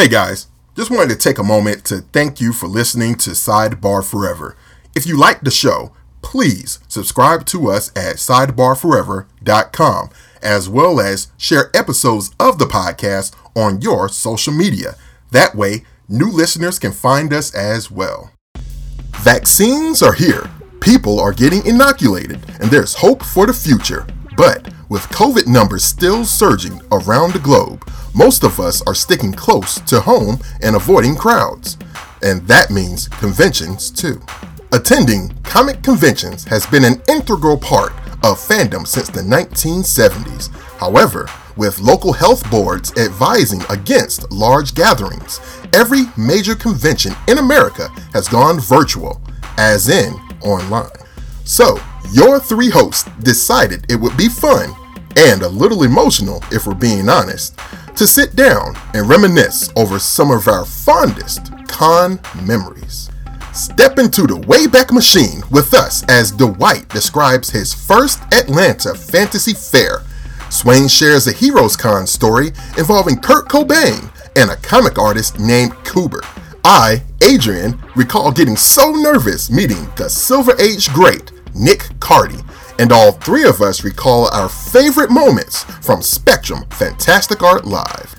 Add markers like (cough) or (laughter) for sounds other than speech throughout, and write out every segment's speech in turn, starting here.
Hey guys, just wanted to take a moment to thank you for listening to Sidebar Forever. If you like the show, please subscribe to us at sidebarforever.com, as well as share episodes of the podcast on your social media. That way, new listeners can find us as well. Vaccines are here. People are getting inoculated, and there's hope for the future. But with COVID numbers still surging around the globe, most of us are sticking close to home and avoiding crowds. And that means conventions too. Attending comic conventions has been an integral part of fandom since the 1970s. However, with local health boards advising against large gatherings, every major convention in America has gone virtual, as in online. So, your three hosts decided it would be fun and a little emotional, if we're being honest, to sit down and reminisce over some of our fondest con memories. Step into the Wayback Machine with us as Dwight describes his first Atlanta Fantasy Fair. Swain shares a Heroes Con story involving Kurt Cobain and a comic artist named Kubert. I, Adrian, recall getting so nervous meeting the Silver Age great Nick Cardy, and all three of us recall our favorite moments from Spectrum Fantastic Art Live.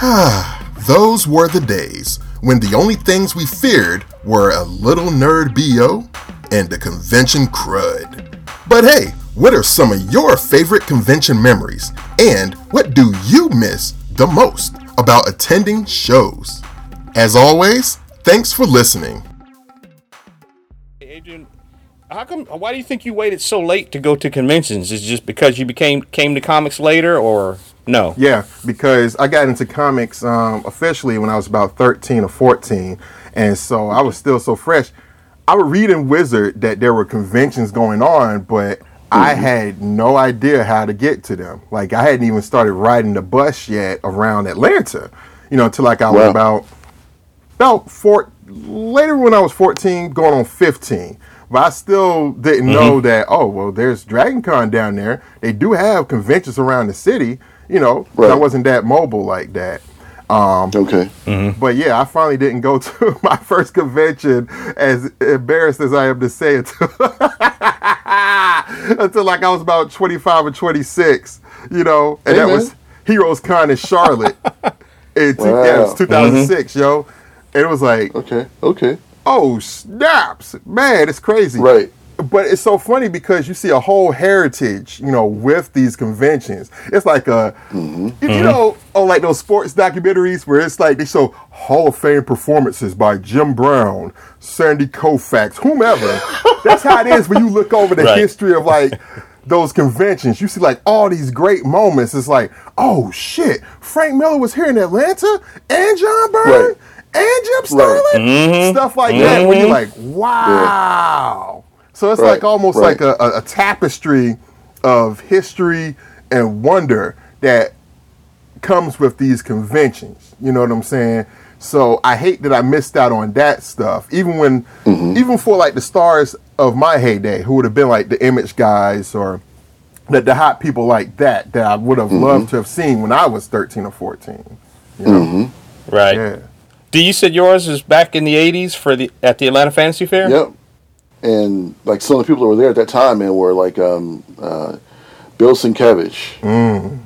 Ah, those were the days when the only things we feared were a little nerd BO and the convention crud. But hey, what are some of your favorite convention memories? And what do you miss the most about attending shows? As always, thanks for listening. How come? Why do you think you waited so late to go to conventions? Is it just because you became came to comics later, or no? Yeah, because I got into comics um, officially when I was about 13 or 14. And so I was still so fresh. I would read in Wizard that there were conventions going on, but I had no idea how to get to them. Like I hadn't even started riding the bus yet around Atlanta, you know, until like I was Wow. about about four later when I was 14, going on 15. But I still didn't know mm-hmm. that, oh, well, there's Dragon Con down there. They do have conventions around the city, you know, 'cause I wasn't that mobile like that. Um, Okay. Mm-hmm. but yeah, I finally didn't go (laughs) to my first convention, as embarrassed as I am to say (laughs) it, until like I was about 25 or 26, you know, and Hey, that man. was Heroes Con in Charlotte. (laughs) in two, yeah, it was Wow. 2006, mm-hmm. yo. And it was like, Okay. Okay. Oh, snaps. Man, it's crazy. Right. But it's so funny because you see a whole heritage, you know, with these conventions. It's like a, mm-hmm. you, you know, on like those sports documentaries where it's like they show Hall of Fame performances by Jim Brown, Sandy Koufax, whomever. (laughs) That's how it is when you look over the Right. history of like those conventions. You see like all these great moments. It's like, oh shit, Frank Miller was here in Atlanta and John Byrne Right. And Jim Starlin. Mm-hmm. Stuff like that where you're mm-hmm. like, wow. So it's Right, like almost right. like a, a, a tapestry of history and wonder that comes with these conventions. You know what I'm saying? So I hate that I missed out on that stuff. Even when, mm-hmm. even for like the stars of my heyday, who would have been like the image guys or the, the hot people like that, that I would have mm-hmm. loved to have seen when I was 13 or 14. You know? Right. Yeah. Do you said yours is back in the '80s for the at the Atlanta Fantasy Fair? Yep. And like some of the people that were there at that time, man, were like um, uh, Bill Sienkiewicz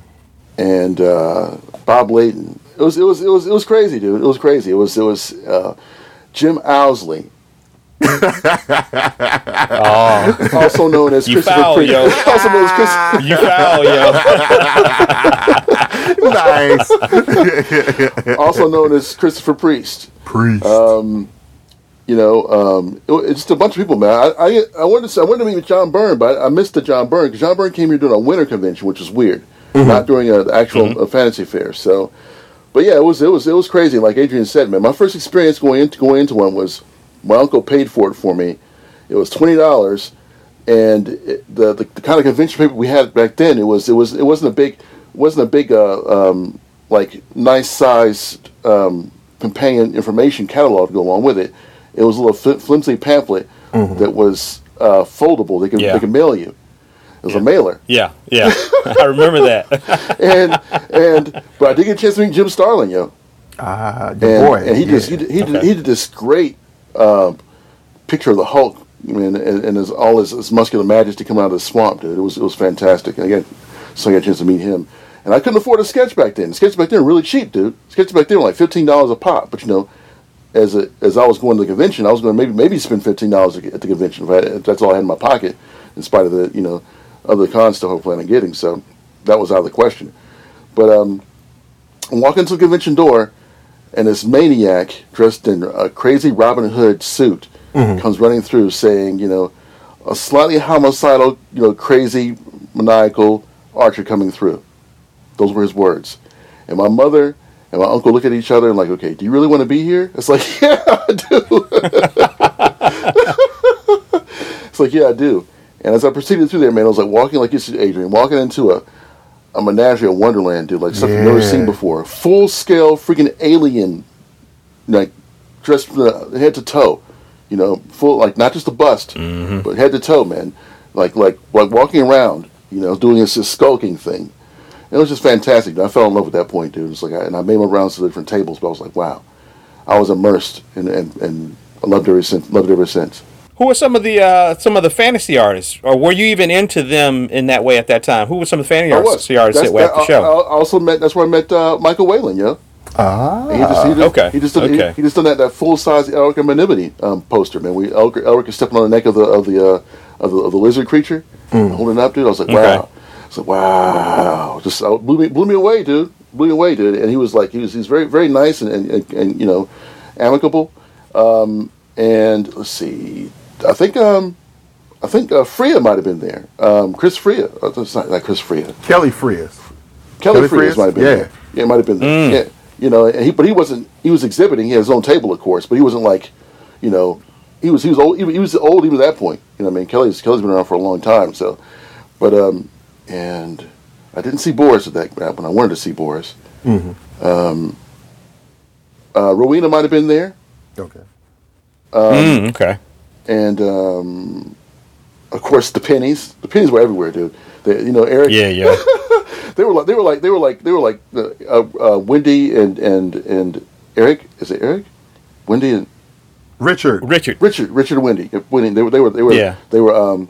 and uh, Bob Layton. It was it was it was it was crazy, dude. It was crazy. It was it was uh, Jim Owsley, Oh, also known as You Christopher foul, Priest. yo. (laughs) also known as Chris, you foul, yo. nice. also known as Christopher Priest. Priest. You know, um, it's just a bunch of people, man. I, I I wanted to say, I wanted to meet with John Byrne, but I, I missed the John Byrne because John Byrne came here during a winter convention, which was weird, not during a, the actual uh fantasy fair. So, but yeah, it was it was it was crazy. Like Adrian said, man, my first experience going into going into one was my uncle paid for it for me. It was twenty dollars, and it, the, the the kind of convention paper we had back then, it was it was it wasn't a big wasn't a big uh, um, like nice sized um, companion information catalog to go along with it. It was a little fl- flimsy pamphlet that was uh, foldable. They could Yeah. they could mail you. It was a mailer, Yeah, yeah. (laughs) I remember that. (laughs) and and but I did get a chance to meet Jim Starlin, yo. Ah, and, boy. and he just he did, he, did, he did this great uh, picture of the Hulk and, and, and his, all his, his muscular majesty coming out of the swamp, dude. It was it was fantastic. And again, so I got a chance to meet him. And I couldn't afford a sketch back then. Sketches back then were really cheap, dude. Sketches back then were like fifteen dollars a pop. But you know, as a, as I was going to the convention, I was going to maybe maybe spend fifteen dollars at the convention if, I, if that's all I had in my pocket, in spite of the you know other cons stuff I plan on getting. So that was out of the question. But um, I walk into the convention door, and this maniac dressed in a crazy Robin Hood suit mm-hmm. comes running through, saying, you know, a slightly homicidal, you know, crazy, maniacal archer coming through. Those were his words. And my mother and my uncle look at each other and like, okay, do you really want to be here? It's like, (laughs) yeah, I do. (laughs) it's like, yeah, I do. And as I proceeded through there, man, I was like walking like you said, Adrian, walking into a a menagerie, a wonderland, dude, like stuff you've never seen before. Full scale freaking alien, like dressed from the head to toe, you know, full like not just a bust, mm-hmm. but head to toe, man. Like like like walking around, you know, doing this, this skulking thing. It was just fantastic. Dude. I fell in love at that point, dude. It's like, I, and I made my rounds to different tables, but I was like, wow, I was immersed, and and, and I loved it ever since. Loved it ever since. Who were some of the uh, some of the fantasy artists, or were you even into them in that way at that time? Who were some of the fantasy artists, was. artists that were at the I- show? I, I also met. That's where I met uh, Michael Whelan. Yeah. ah, He just, he just, Okay, He just done, okay. he, he just done that, that full size Elric and Melniboné um, poster, man. We Elric, Elric is stepping on the neck of the of the uh, of the, of the lizard creature, holding it up, dude. I was like, Hmm. Okay. wow. I was like, wow. Just uh, blew me blew me away, dude. Blew me away, dude. And he was like, he was he's very very nice and and, and, and you know, amicable. Um, and let's see, I think um, I think uh, Freya might have been there. Um, Chris Freya. It's not, not Chris Freya. Kelly Freas. Kelly, Kelly Freas Freas? might have been Yeah. there. Yeah, it might have been there. Yeah, you know, and he, but he wasn't. He was exhibiting. He had his own table, of course, but he wasn't like, you know, he was. He was old. He was, he was old even at that point. You know, what I mean, Kelly's Kelly's been around for a long time. So, but um, and I didn't see Boris at that when I wanted to see Boris. Um, uh, Rowena might have been there, Okay. Mm, okay. And um, of course the Pinis. The Pinis were everywhere, dude. They, you know, Eric. Yeah, yeah. (laughs) they were like they were like they were like they were like uh, uh, Wendy and and and Eric is it Eric, Wendy and Richard. Richard. Richard Richard and Wendy. If Wendy they were they were they were Yeah. they were um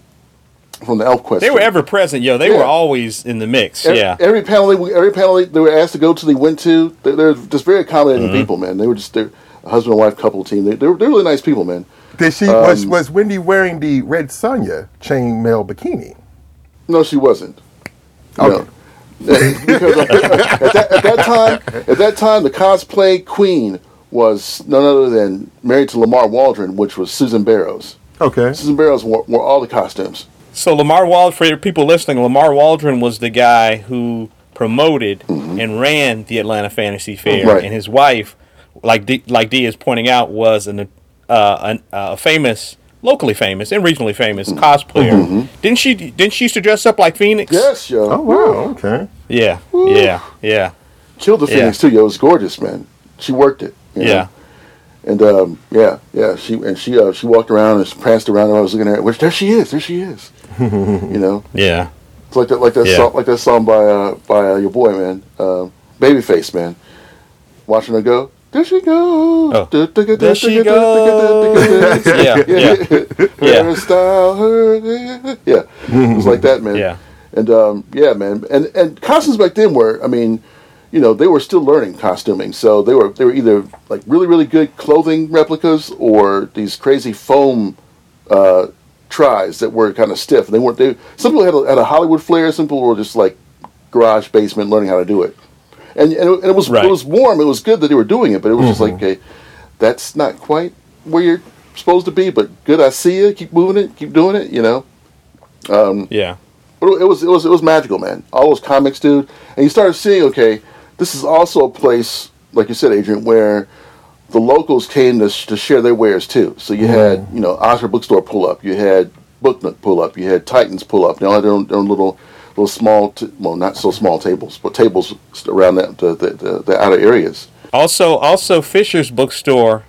from the Elf Quest. They were ever present, yo. They Yeah. were always in the mix. Every, yeah. every panel they, every panel they, they were asked to go to they went to they're, they're just very accommodating Mm-hmm. people man they were just they're a husband and wife couple team they, they're, they're really nice people man Did she was was Wendy wearing the Red Sonja chainmail bikini? no she wasn't Okay. No. because at that, at that time, at that time, the cosplay queen was none other than married to Lamar Waldron, which was Susan Barrows. Okay. Susan Barrows wore, wore all the costumes. So Lamar Waldron, for people listening, Lamar Waldron was the guy who promoted and ran the Atlanta Fantasy Fair, Mm-hmm. Right. and his wife, like D, like D is pointing out, was an, uh, an, uh, a famous, locally famous and regionally famous Mm-hmm. cosplayer. Didn't she? Didn't she used to dress up like Phoenix? Yes, yo. Oh wow. Okay. Yeah. Yeah. Yeah. Killed the Yeah. Phoenix too. Yo, it was gorgeous, man. She worked it. you know? Yeah. And um, yeah, yeah. She and she uh, she walked around and she pranced around, and I was looking at her. Which there she is. There she is. you know, (laughs) Yeah. it's like that like that Yeah. song like that song by uh, by uh, your boy man, uh, Babyface man. Watching her go. There she goes. Oh. There she du- Yeah. Yeah. Yeah. hairstyle, her, yeah, it was like that, man. Yeah. and um, yeah, man, and and costumes back then were, I mean, you know, they were still learning costuming, so they were they were either like really really good clothing replicas or these crazy foam uh, tries that were kind of stiff. They weren't. They some people had a, had a Hollywood flair. Some people were just like garage basement learning how to do it. And, and, it, and it was Right. it was warm. It was good that they were doing it, but it was just mm-hmm. like, okay, that's not quite where you're supposed to be. But good, I see you. Keep moving it. Keep doing it. You know. Um, yeah. But it was it was it was magical, man. All those comics, dude. And you started seeing, okay, this is also a place, like you said, Adrian, where the locals came to, sh- to share their wares too. So you had, mm-hmm. you know, Oxford Bookstore pull up, you had Book Nook pull up, you had Titans pull up. They all had their own, their own little little small, t- well, not so small tables, but tables around that the the, the, outer areas. Also, also Fisher's bookstore,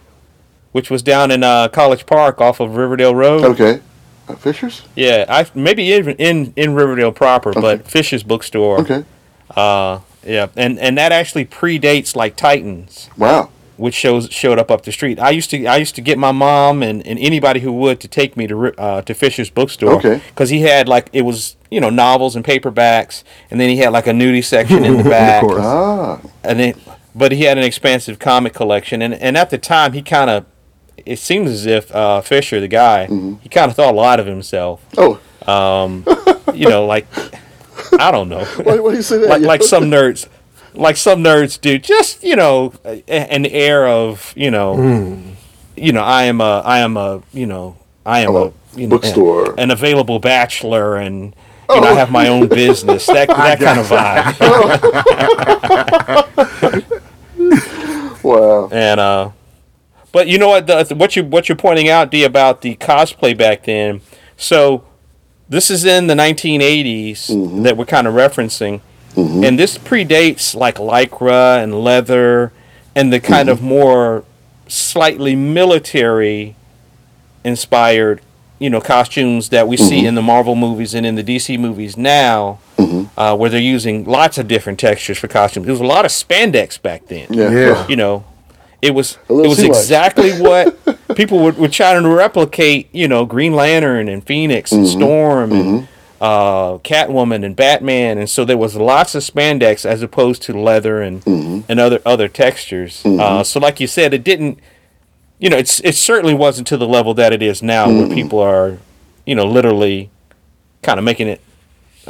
which was down in uh, College Park off of Riverdale Road. Okay, uh, Fishers. Yeah, I maybe even in in Riverdale proper, but Fisher's bookstore. Okay, Uh, Yeah, and and that actually predates like Titans, Wow. Which shows showed up up the street. I used to I used to get my mom and, and anybody who would to take me to uh, to Fisher's bookstore. Okay. Because he had like it was you know novels and paperbacks, and then he had like a nudie section in the (laughs) back. course. Ah. and then but he had an expansive comic collection and, and at the time he kind of it seems as if uh, fisher the guy Mm-hmm. he kind of thought a lot of himself Oh, um, you know like i don't know (laughs) why, why do you say that? like, like some (laughs) nerds like some nerds do just you know a- an air of you know Hmm. you know i am a i am a you know i am I'm a you know, bookstore. Oh. an available bachelor and you know, I have my own business. That (laughs) that kind of vibe. (laughs) wow. And uh, but you know what? The, what you what you're pointing out, D, about the cosplay back then. So this is in the 1980s that we're kind of referencing, and this predates like lycra and leather, and the kind of more slightly military inspired, you know, costumes that we see in the Marvel movies and in the DC movies now. Uh, where they're using lots of different textures for costumes. There was a lot of spandex back then Yeah. Yeah. you know, it was it was exactly (laughs) what people were, were trying to replicate. You know, Green Lantern and Phoenix and Mm-hmm. Storm and uh, Catwoman and Batman, and so there was lots of spandex as opposed to leather and Mm-hmm. and other other textures. Uh, so, like you said, it didn't. You know, it's it certainly wasn't to the level that it is now, where people are, you know, literally kind of making it.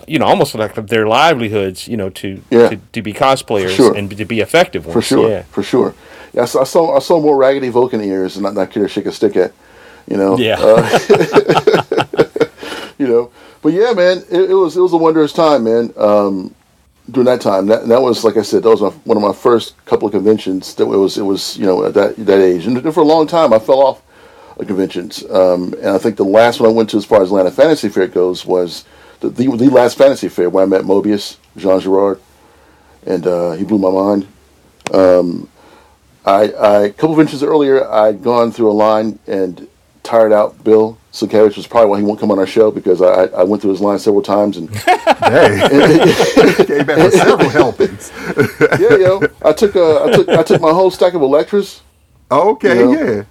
You know, almost like their livelihoods. You know, to Yeah. to, to be cosplayers sure. and to be effective ones. For sure, Yeah. for sure. Yeah, I saw, I saw I saw more raggedy Vulcan ears and not not care to shake a stick at, you know. Yeah. Uh, (laughs) you know, but yeah, man, it, it was it was a wondrous time, man. Um, during that time, that that was like I said, that was my, one of my first couple of conventions. That it was it was you know at that that age, and for a long time I fell off of conventions. Um, and I think the last one I went to, as far as Atlanta Fantasy Fair goes, was the the, the last Fantasy Fair where I met Moebius, Jean Giraud, and uh, he blew my mind. Um, I, I a couple of inches earlier, I'd gone through a line and tired out Bill Sienkiewicz was probably why he won't come on our show because I, I went through his line several times and (laughs) Hey, came back with several (laughs) helpings. yeah, yo, I took uh, I took I took my whole stack of Elektras. Okay, You know? yeah,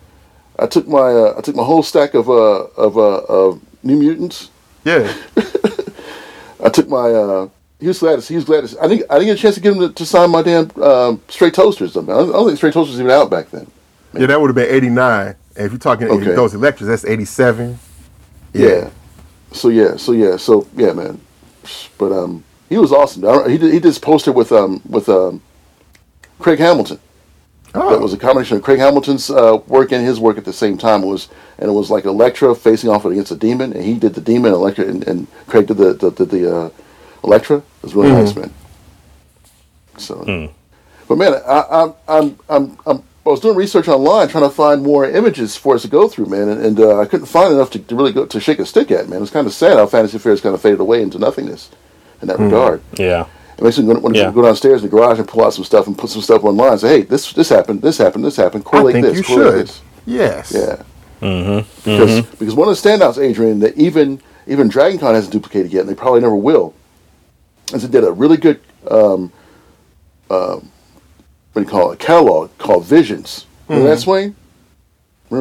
I took my uh, I took my whole stack of uh, of uh, of New Mutants. yeah. (laughs) I took my uh, he was glad to he was glad to I didn't I didn't get a chance to get him to, to sign my damn um, Stray Toasters. I, mean, I don't I don't think Stray Toasters was even out back then. Yeah, that would have been 89. And if you're talking Okay. those Elektras, that's 87. Yeah. So yeah, so yeah, so yeah, man. But um, he was awesome. I He did, he did this poster with um with um Craig Hamilton. Oh, That was a combination of Craig Hamilton's uh, work and his work at the same time. It was and it was like Elektra facing off against a demon, and he did the demon, Elektra, and, and Craig did the the, the, the uh, Elektra. It was really nice, man. So, but man, I, I'm I'm I'm I'm I was doing research online trying to find more images for us to go through, man, and, and uh, I couldn't find enough to, to really go to shake a stick at, man. It was kind of sad how Fantasy Fair has kind of faded away into nothingness in that regard. Yeah. It makes me want to Yeah. go downstairs in the garage and pull out some stuff and put some stuff online. And say, hey, this this happened, this happened, this happened. I Correlate think this, you correlate should. this. Yes. Yeah. Mm-hmm. Because because one of the standouts, Adrian, that even even Dragon Con hasn't duplicated yet, and they probably never will, is it did a really good um, um, what do you call it? Catalog called Visions. Remember that mm-hmm. Swain?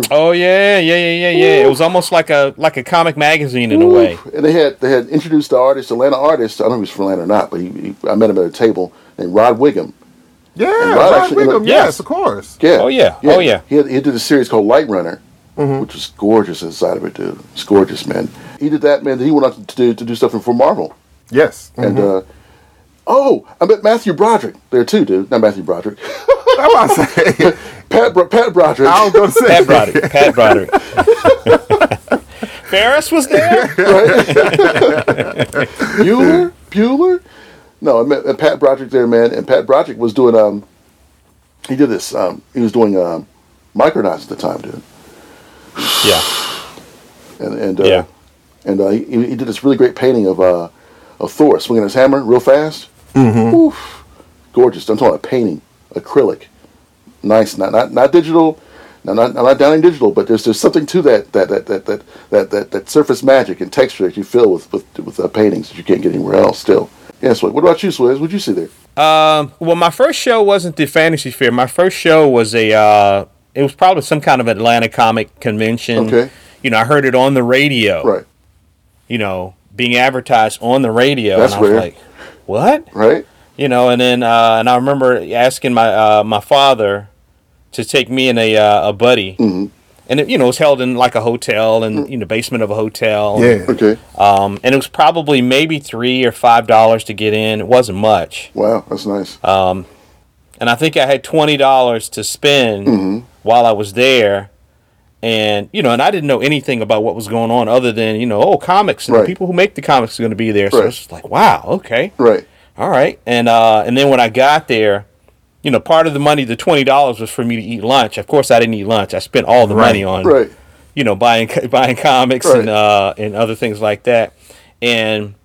Oh yeah, yeah, yeah, yeah, yeah. It was almost like a like a comic magazine in a way. And they had they had introduced the artist, Atlanta artist. I don't know if he's from Atlanta or not, but he, he, I met him at a table named Rod Whigham. Yeah, Rod Rod actually- Whigham, Yes. yes, of course. Yeah. Oh, yeah. Oh, yeah. He, had, he did a series called Light Runner, mm-hmm. which was gorgeous inside of it, dude. It's gorgeous, man. He did that, man. Then he went on to do to do stuff for Marvel. Yes. And mm-hmm. uh, oh, I met Matthew Broderick there too, dude. Not Matthew Broderick. (laughs) I was about to say, Pat Bro- Pat Broderick. I was going to say, Pat Broderick. Pat Broderick. (laughs) Ferris was there. (laughs) Bueller? Bueller? No, I met, met Pat Broderick there, man. And Pat Broderick was doing um, he did this um, he was doing um, Micronauts at the time, dude. Yeah. (sighs) And and uh, Yeah. and uh, he, he did this really great painting of uh, of Thor swinging his hammer real fast. Mm-hmm. Oof, gorgeous. I'm talking about painting, acrylic, nice, not not not digital. Now, not, I'm not downing digital, but there's there's something to that that that that that that, that, that surface magic and texture that you feel with with with uh, paintings that you can't get anywhere else. Still, Yeah, Swizz. What about you, Swizz? What'd you see there? Um, well, my first show wasn't the Fantasy Fair. My first show was a. Uh, it was probably some kind of Atlanta comic convention. Okay. You know, I heard it on the radio. Right. You know, being advertised on the radio, That's and I was rare. like, "What?" Right. You know, and then uh, and I remember asking my uh, my father to take me and a uh, a buddy, Mm-hmm. and it, you know, it was held in like a hotel and you know basement of a hotel. Yeah. Okay. Um, and it was probably maybe three or five dollars to get in. It wasn't much. Wow, that's nice. Um, and I think I had twenty dollars to spend Mm-hmm. while I was there. And you know, and I didn't know anything about what was going on other than you know, oh, comics and Right. the people who make the comics are going to be there. So it's just like, wow, okay, right. all right. And uh, and then when I got there, you know, part of the money, the twenty dollars, was for me to eat lunch. Of course, I didn't eat lunch. I spent all the money on Right. you know, buying (laughs) buying comics Right. and uh, and other things like that. And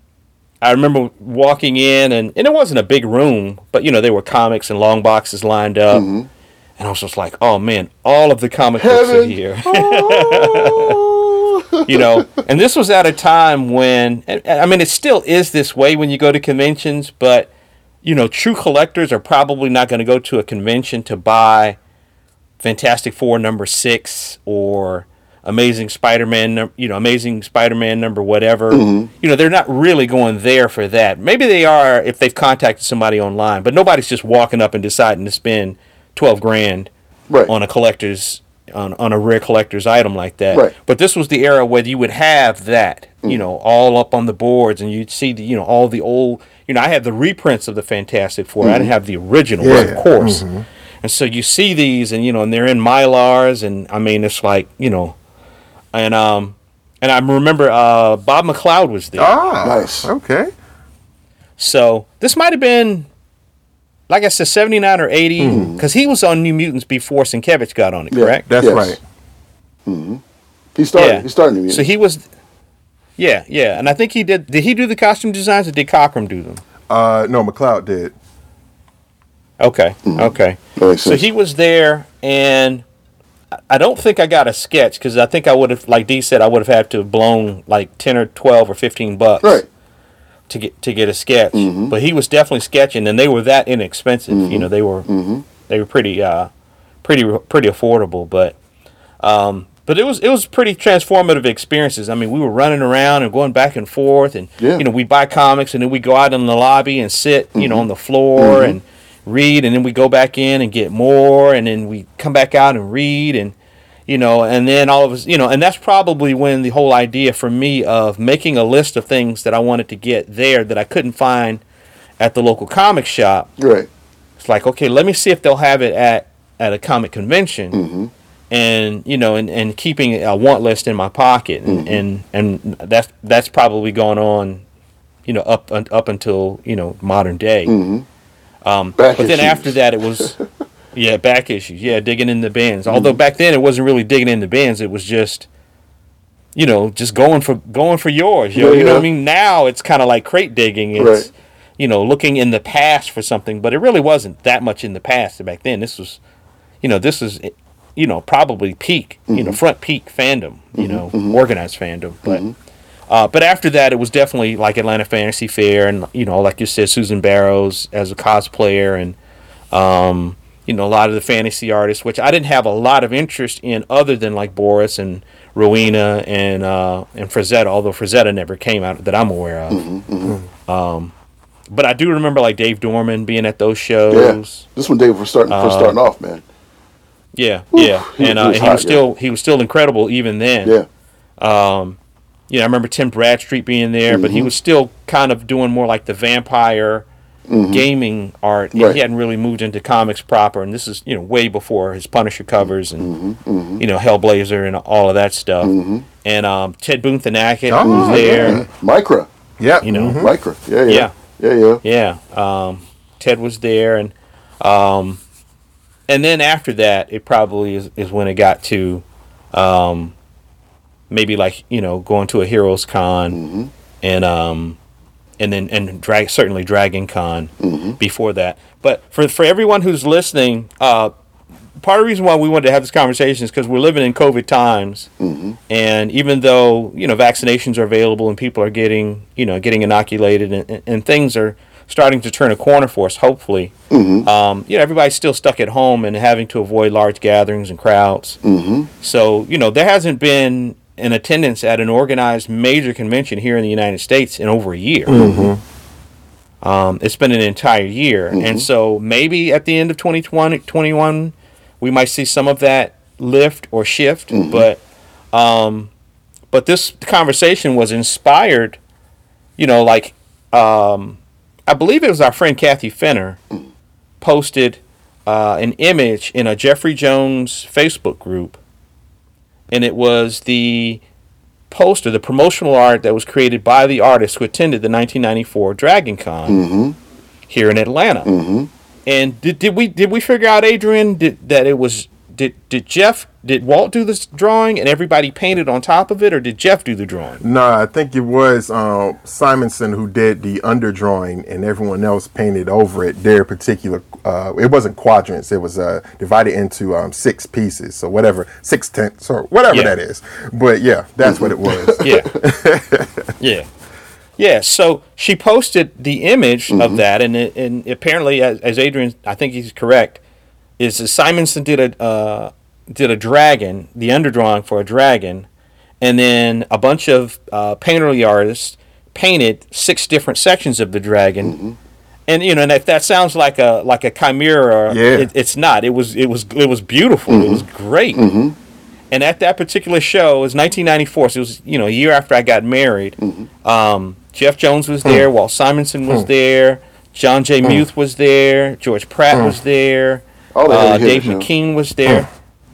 I remember walking in, and, and it wasn't a big room, but you know, there were comics and long boxes lined up. Mm-hmm. And I was just like, oh man, all of the comic books are here. (laughs) Oh. (laughs) you know, and this was at a time when, I mean, it still is this way when you go to conventions, but you know, true collectors are probably not going to go to a convention to buy Fantastic Four number six or Amazing Spider-Man, num- you know, Amazing Spider-Man number whatever. Mm-hmm. You know, they're not really going there for that. Maybe they are if they've contacted somebody online, but nobody's just walking up and deciding to spend twelve grand Right. on a collector's on, on a rare collector's item like that. Right. But this was the era where you would have that, you know, all up on the boards, and you'd see the, you know, all the old, you know, I had the reprints of the Fantastic 4 I didn't have the originals, Yeah. of course. And so you see these, and you know, and they're in mylars, and I mean, it's like, you know, and um, and I remember uh, Bob McLeod was there. Ah, Nice. Okay. So this might have been, like I said, 79 or 80, hmm. because he was on New Mutants before Sienkiewicz got on it, Yeah. correct? That's Yes. right. Hmm. He started. Yeah. He started. New Mutants. So he was, yeah, yeah, and I think he did. Did he do the costume designs, or did Cockrum do them? Uh, no, McLeod did. Okay, hmm. okay. That makes So sense. he was there, and I- I don't think I got a sketch because I think I would have, like Dee said, I would have had to have blown like ten or twelve or fifteen bucks Right. To get to get a sketch. Mm-hmm. But he was definitely sketching, and they were that inexpensive. You know, they were Mm-hmm. they were pretty uh, pretty pretty affordable. But um, but it was it was pretty transformative experiences. I mean, we were running around and going back and forth, and Yeah. you know, we buy comics, and then we go out in the lobby and sit, you Mm-hmm. know, on the floor and read, and then we go back in and get more, and then we come back out and read, and you know, and then all of us, you know, and that's probably when the whole idea for me of making a list of things that I wanted to get there that I couldn't find at the local comic shop. Right. It's like, okay, let me see if they'll have it at at a comic convention, Mm-hmm. and you know, and, and keeping a want list in my pocket, and, Mm-hmm. and and that's that's probably going on, you know, up up until you know modern day. Mm-hmm. Um, but then after (laughs) that, it was yeah, back issues, yeah, digging in the bins. Although mm-hmm. back then it wasn't really digging in the bins; it was just you know, just going for going for yours. You know, Yeah, know what I mean? Now it's kind of like crate digging. It's Right. you know, looking in the past for something, but it really wasn't that much in the past back then. This was, you know, this is, you know, probably peak, you know, mm-hmm. front peak fandom, you mm-hmm. know, organized fandom. But, uh, but after that, it was definitely like Atlanta Fantasy Fair, and you know, like you said, Susan Barrows as a cosplayer, and um, you know, a lot of the fantasy artists, which I didn't have a lot of interest in, other than like Boris and Rowena and uh, and Frazetta. Although Frazetta never came out that I'm aware of. Um, but I do remember like Dave Dorman being at those shows. Yeah. This one, Dave, was starting Uh, first starting off, man. Yeah, yeah, he and, was uh, and he was still he was still incredible even then. Yeah. you know, I remember Tim Bradstreet being there, but he Mm-hmm. was still kind of doing more like the vampire gaming art. He- Right. He hadn't really moved into comics proper, and this is you know way before his Punisher covers and Mm-hmm, you know Hellblazer and all of that stuff. And um, Ted Boonthanakit Oh, was there. yeah. Micra. Yep. You know, Micra. Yeah, yeah. Yeah. Yeah, yeah. Yeah, um, Ted was there, and um, and then after that, it probably is, is when it got to um, maybe like you know going to a Heroes Con, and um, and then and drag certainly Dragon Con before that. But for for everyone who's listening, uh, part of the reason why we wanted to have this conversation is because we're living in COVID times, and even though you know vaccinations are available and people are getting you know getting inoculated and, and, and things are starting to turn a corner for us. Hopefully, um, you know, everybody's still stuck at home and having to avoid large gatherings and crowds. Mm-hmm. So, you know, there hasn't been an attendance at an organized major convention here in the United States in over a year. Um, it's been an entire year, and so maybe at the end of 2021, we might see some of that lift or shift. But, um, but this conversation was inspired, you know, like um, I believe it was our friend Kathy Fenner posted uh, an image in a Jeffrey Jones Facebook group, and it was the poster, the promotional art that was created by the artist who attended the 1994 Dragon Con mm-hmm. here in Atlanta. Mm-hmm. And did, did we did we figure out, Adrian, did, that it was did did Jeff did Walt do this drawing and everybody painted on top of it, or did Jeff do the drawing? No, I think it was um, Simonson who did the underdrawing, and everyone else painted over it their particular. Uh, it wasn't quadrants; it was uh, divided into um, six pieces, so whatever six tenths or whatever Yeah. that is. But yeah, that's what it was. (laughs) Yeah. yeah. Yeah. So she posted the image of that, and it, and apparently, as, as Adrian, I think he's correct, is that Simonson did a uh, did a dragon, the underdrawing for a dragon, and then a bunch of uh, painterly artists painted six different sections of the dragon. Mm-hmm. And you know, and if that sounds like a like a chimera, Yeah. it, it's not. It was it was it was beautiful. It was mm-hmm. great. Mm-hmm. And at that particular show, it was 1994, so it was you know a year after I got married. Um, Jeff Jones was there, hmm. Walt Simonson was hmm. there, John J. Hmm. Muth was there, George Pratt was there, All the uh, heavy Dave hitters, McKean was there.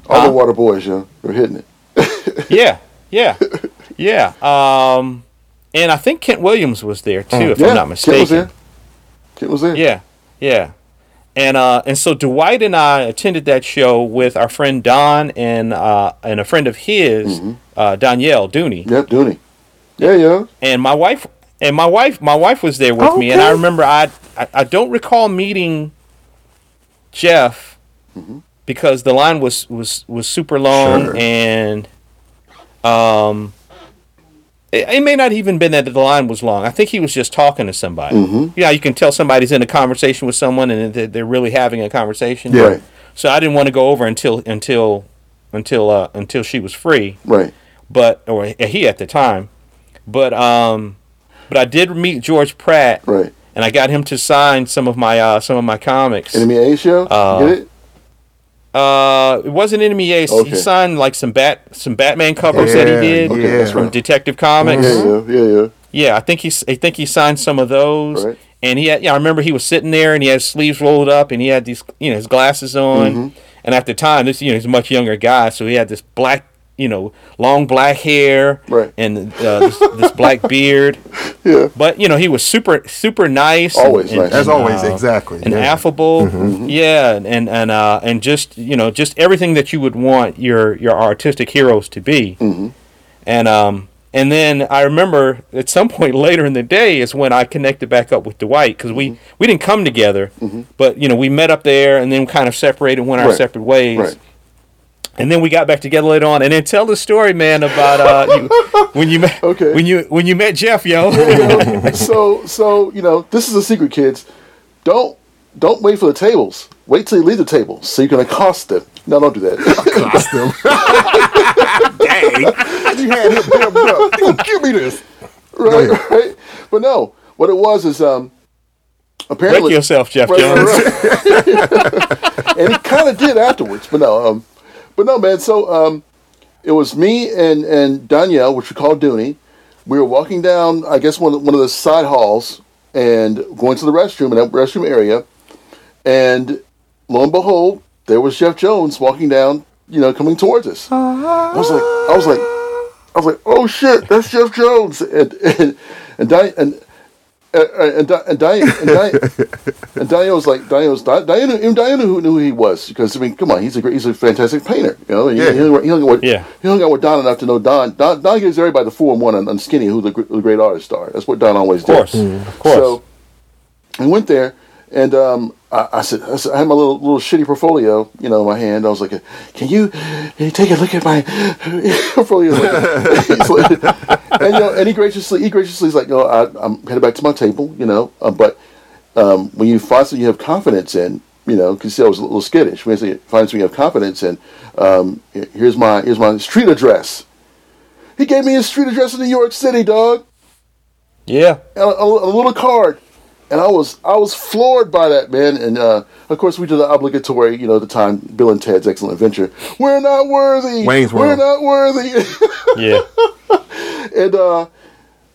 All the water boys, yo, they're hitting it. (laughs) yeah, yeah, (laughs) yeah. Um, and I think Kent Williams was there too, if yeah, I'm not mistaken. Kent was mistaken. there. Kent was there. Yeah, yeah. And uh, and so Dwight and I attended that show with our friend Don and uh, and a friend of his, uh, Danielle Dooney. Yep, Dooney. Yeah, yeah. and my wife and my wife my wife was there with me and i remember I, I i don't recall meeting jeff because the line was was was super long Sure. and um it, it may not even been that the line was long. I think he was just talking to somebody. Yeah, you can tell somebody's in a conversation with someone and they're, they're really having a conversation. Yeah. Right. So I didn't want to go over until until until uh, until she was free Right. but or he at the time, but um, but I did meet George Pratt, Right. and I got him to sign some of my uh some of my comics. Enemy A show. Uh, Get it? Uh, it wasn't Enemy Ace. Okay. He signed like some bat some Batman covers that he did okay, that's from right. Detective Comics. Yeah, yeah, yeah, yeah. Yeah, I think he I think he signed some of those. Right. And he had, yeah, I remember he was sitting there and he had his sleeves rolled up and he had these, you know, his glasses on. Mm-hmm. And at the time, this, you know, he's a much younger guy, so he had this black, you know, long black hair Right. and uh, this, this black (laughs) beard. Yeah. But you know, he was super, super nice. Always and, nice. As always, uh, exactly. and yeah. affable. Yeah, and and and, uh, and just you know, just everything that you would want your your artistic heroes to be. And um and then I remember at some point (laughs) later in the day is when I connected back up with Dwight because we we didn't come together, but you know we met up there and then kind of separated, went our Right. separate ways. Right. And then we got back together later on, and then tell the story, man, about uh, you, (laughs) when you met Okay. when you when you met Jeff, yo. (laughs) so so you know this is a secret, kids. Don't don't wait for the tables. Wait till you leave the table so you can accost them. No, don't do that. Accost them. (laughs) Dang. you had him damn up. You give me this. right, right. But no, what it was is um Break apparently yourself, Jeff Right, Jones. right, right. and he kind of did afterwards, but no, um, but no, man. So um, it was me and and Danielle, which we called Dooney. We were walking down, I guess one of, one of the side halls, and going to the restroom in that restroom area, and lo and behold, there was Jeff Jones walking down, you know, coming towards us. I was like, I was like, I was like, oh shit, that's Jeff Jones, and and and Di- and. Uh, and Di- and Diane and Diane (laughs) and Diane was like Diane was Diane, Diane, knew- even Diane knew who, knew who he was because I mean come on he's a great, he's a fantastic painter you know he, Yeah. he, hung, he, hung out with, Yeah. he hung out with Don enough to know Don Don, Don gives everybody the four and one on, on Skinny who the, the great artists are that's what Don always Of course, did of course. so I went there and um, I, I, said, I said I had my little little shitty portfolio you know in my hand I was like can you, can you take a look at my (laughs) portfolio like- and you know and he graciously he graciously is like no I, I'm headed back to my table you know uh, but um, when you find something you have confidence in, you know, because I was a little skittish. When you find something you have confidence in, um, here's my here's my street address. He gave me his street address in New York City, dog. Yeah. A, a, a little card, and I was I was floored by that man. And uh, of course, we did the obligatory, you know, the time Bill and Ted's Excellent Adventure. We're not worthy. Wayne's We're World. not worthy. Yeah. (laughs) and uh,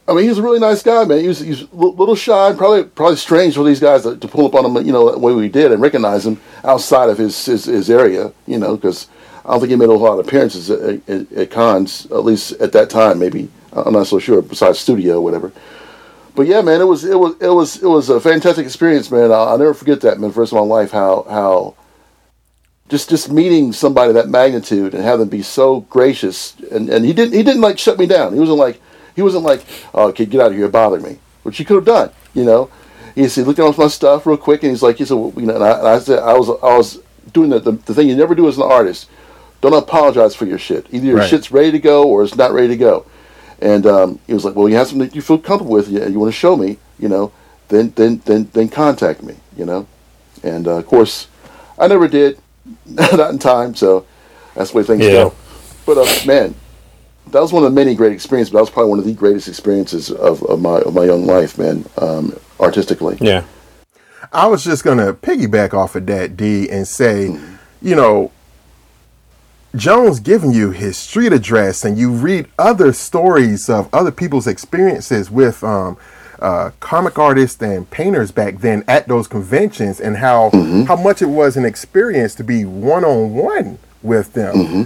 I mean, he's a really nice guy, man. He was he's a little shy, probably probably strange for these guys to, to pull up on him, you know, the way we did and recognize him outside of his his, his area, you know, because I don't think he made a whole lot of appearances at, at, at cons, at least at that time. Maybe I'm not so sure. Besides studio or whatever. But yeah, man, it was it was it was it was a fantastic experience, man. I'll, I'll never forget that, man. First of my life, how how just just meeting somebody of that magnitude and having them be so gracious and, and he didn't he didn't like shut me down. He wasn't like he wasn't like, oh kid, get out of here, bother me, which he could have done, you know. He said, looked at all my stuff real quick, and he's like, he said, well, you know, and I, and I said, I was I was doing the, the the thing you never do as an artist. Don't apologize for your shit. Either your Right. shit's ready to go or it's not ready to go. And um, he was like, well, you have something that you feel comfortable with, and you want to show me, you know, then then then then contact me, you know. And uh, of course, I never did, (laughs) not in time. So that's the way things Yeah. go. But uh, man, that was one of the many great experiences. But that was probably one of the greatest experiences of, of my of my young life, man. Um, artistically, Yeah. I was just gonna piggyback off of that D and say, you know, Jones giving you his street address, and you read other stories of other people's experiences with um, uh, comic artists and painters back then at those conventions, and how mm-hmm. how much it was an experience to be one on one with them, mm-hmm.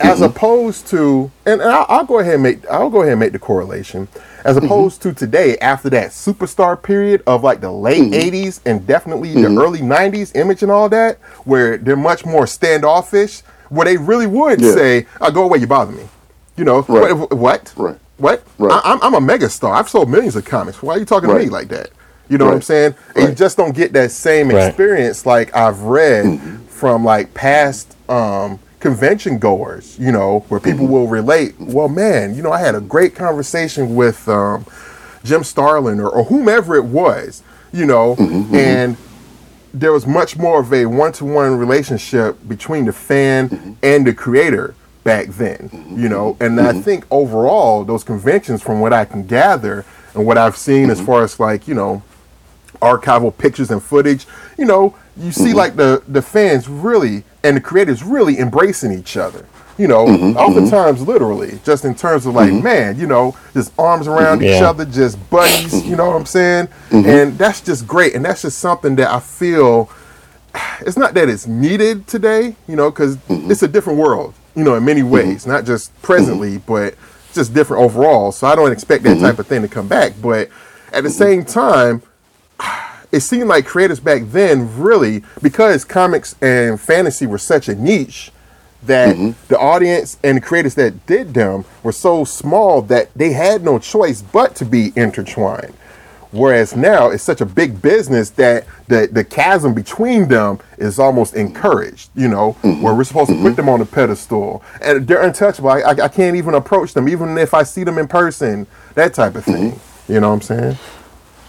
as mm-hmm. opposed to, and I'll, I'll go ahead and make I'll go ahead and make the correlation, as opposed to today after that superstar period of like the late '80s and definitely the early '90s image and all that, where they're much more standoffish, where they really would Yeah. say, "I go away, you bother me," you know, Right. what? What? Right. What? Right. I, I'm, I'm a megastar. I've sold millions of comics. Why are you talking to me like that? You know what I'm saying? And you just don't get that same Right. experience like I've read Mm-hmm. from like past um, convention goers, you know, where people Mm-hmm. will relate, well, man, you know, I had a great conversation with um, Jim Starlin or, or whomever it was, you know, Mm-hmm, and there was much more of a one-to-one relationship between the fan Mm-hmm. and the creator back then mm-hmm. you know? And i mm-hmm. think overall those conventions from what i can gather and what i've seen as mm-hmm. far as like you know archival pictures and footage you know you see like the the fans really and the creators really embracing each other you know mm-hmm, mm-hmm. oftentimes literally just in terms of like mm-hmm. man you know just arms around each other just buddies you know what i'm saying? And that's just great and that's just something that i feel it's not that it's needed today, you know, because it's a different world, you know, in many ways, not just presently, but just different overall. So I don't expect that type of thing to come back. But at the same time, it seemed like creators back then really, because comics and fantasy were such a niche, that mm-hmm. the audience and the creators that did them were so small that they had no choice but to be intertwined. Whereas now it's such a big business that the, the chasm between them is almost encouraged, you know, mm-hmm. where we're supposed to put mm-hmm. them on a pedestal. And they're untouchable. I, I, I can't even approach them, even if I see them in person, that type of thing. You know what I'm saying?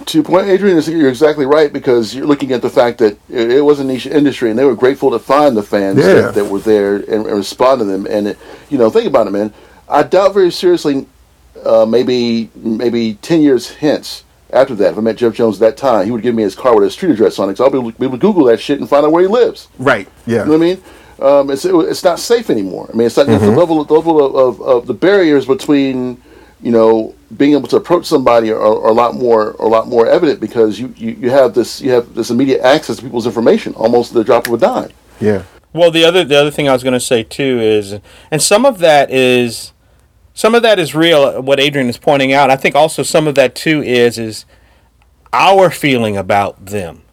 To your point, Adrian, is you're exactly right because you're looking at the fact that it, it was a niche industry, and they were grateful to find the fans Yeah. that, that were there and, and respond to them. And it, you know, think about it, man. I doubt very seriously, uh, maybe maybe ten years hence. After that, if I met Jeff Jones at that time, he would give me his car with his street address on it. So I'll be able, to, be able to Google that shit and find out where he lives. Right. Yeah. You know what I mean? Um, it's it's not safe anymore. I mean, it's not the level the level of, of, of the barriers between you know being able to approach somebody are, are a lot more are a lot more evident because you, you, you have this you have this immediate access to people's information almost at the drop of a dime. Yeah. Well, the other the other thing I was going to say too is, and some of that is, some of that is real. What Adrian is pointing out, I think also some of that too is is our feeling about them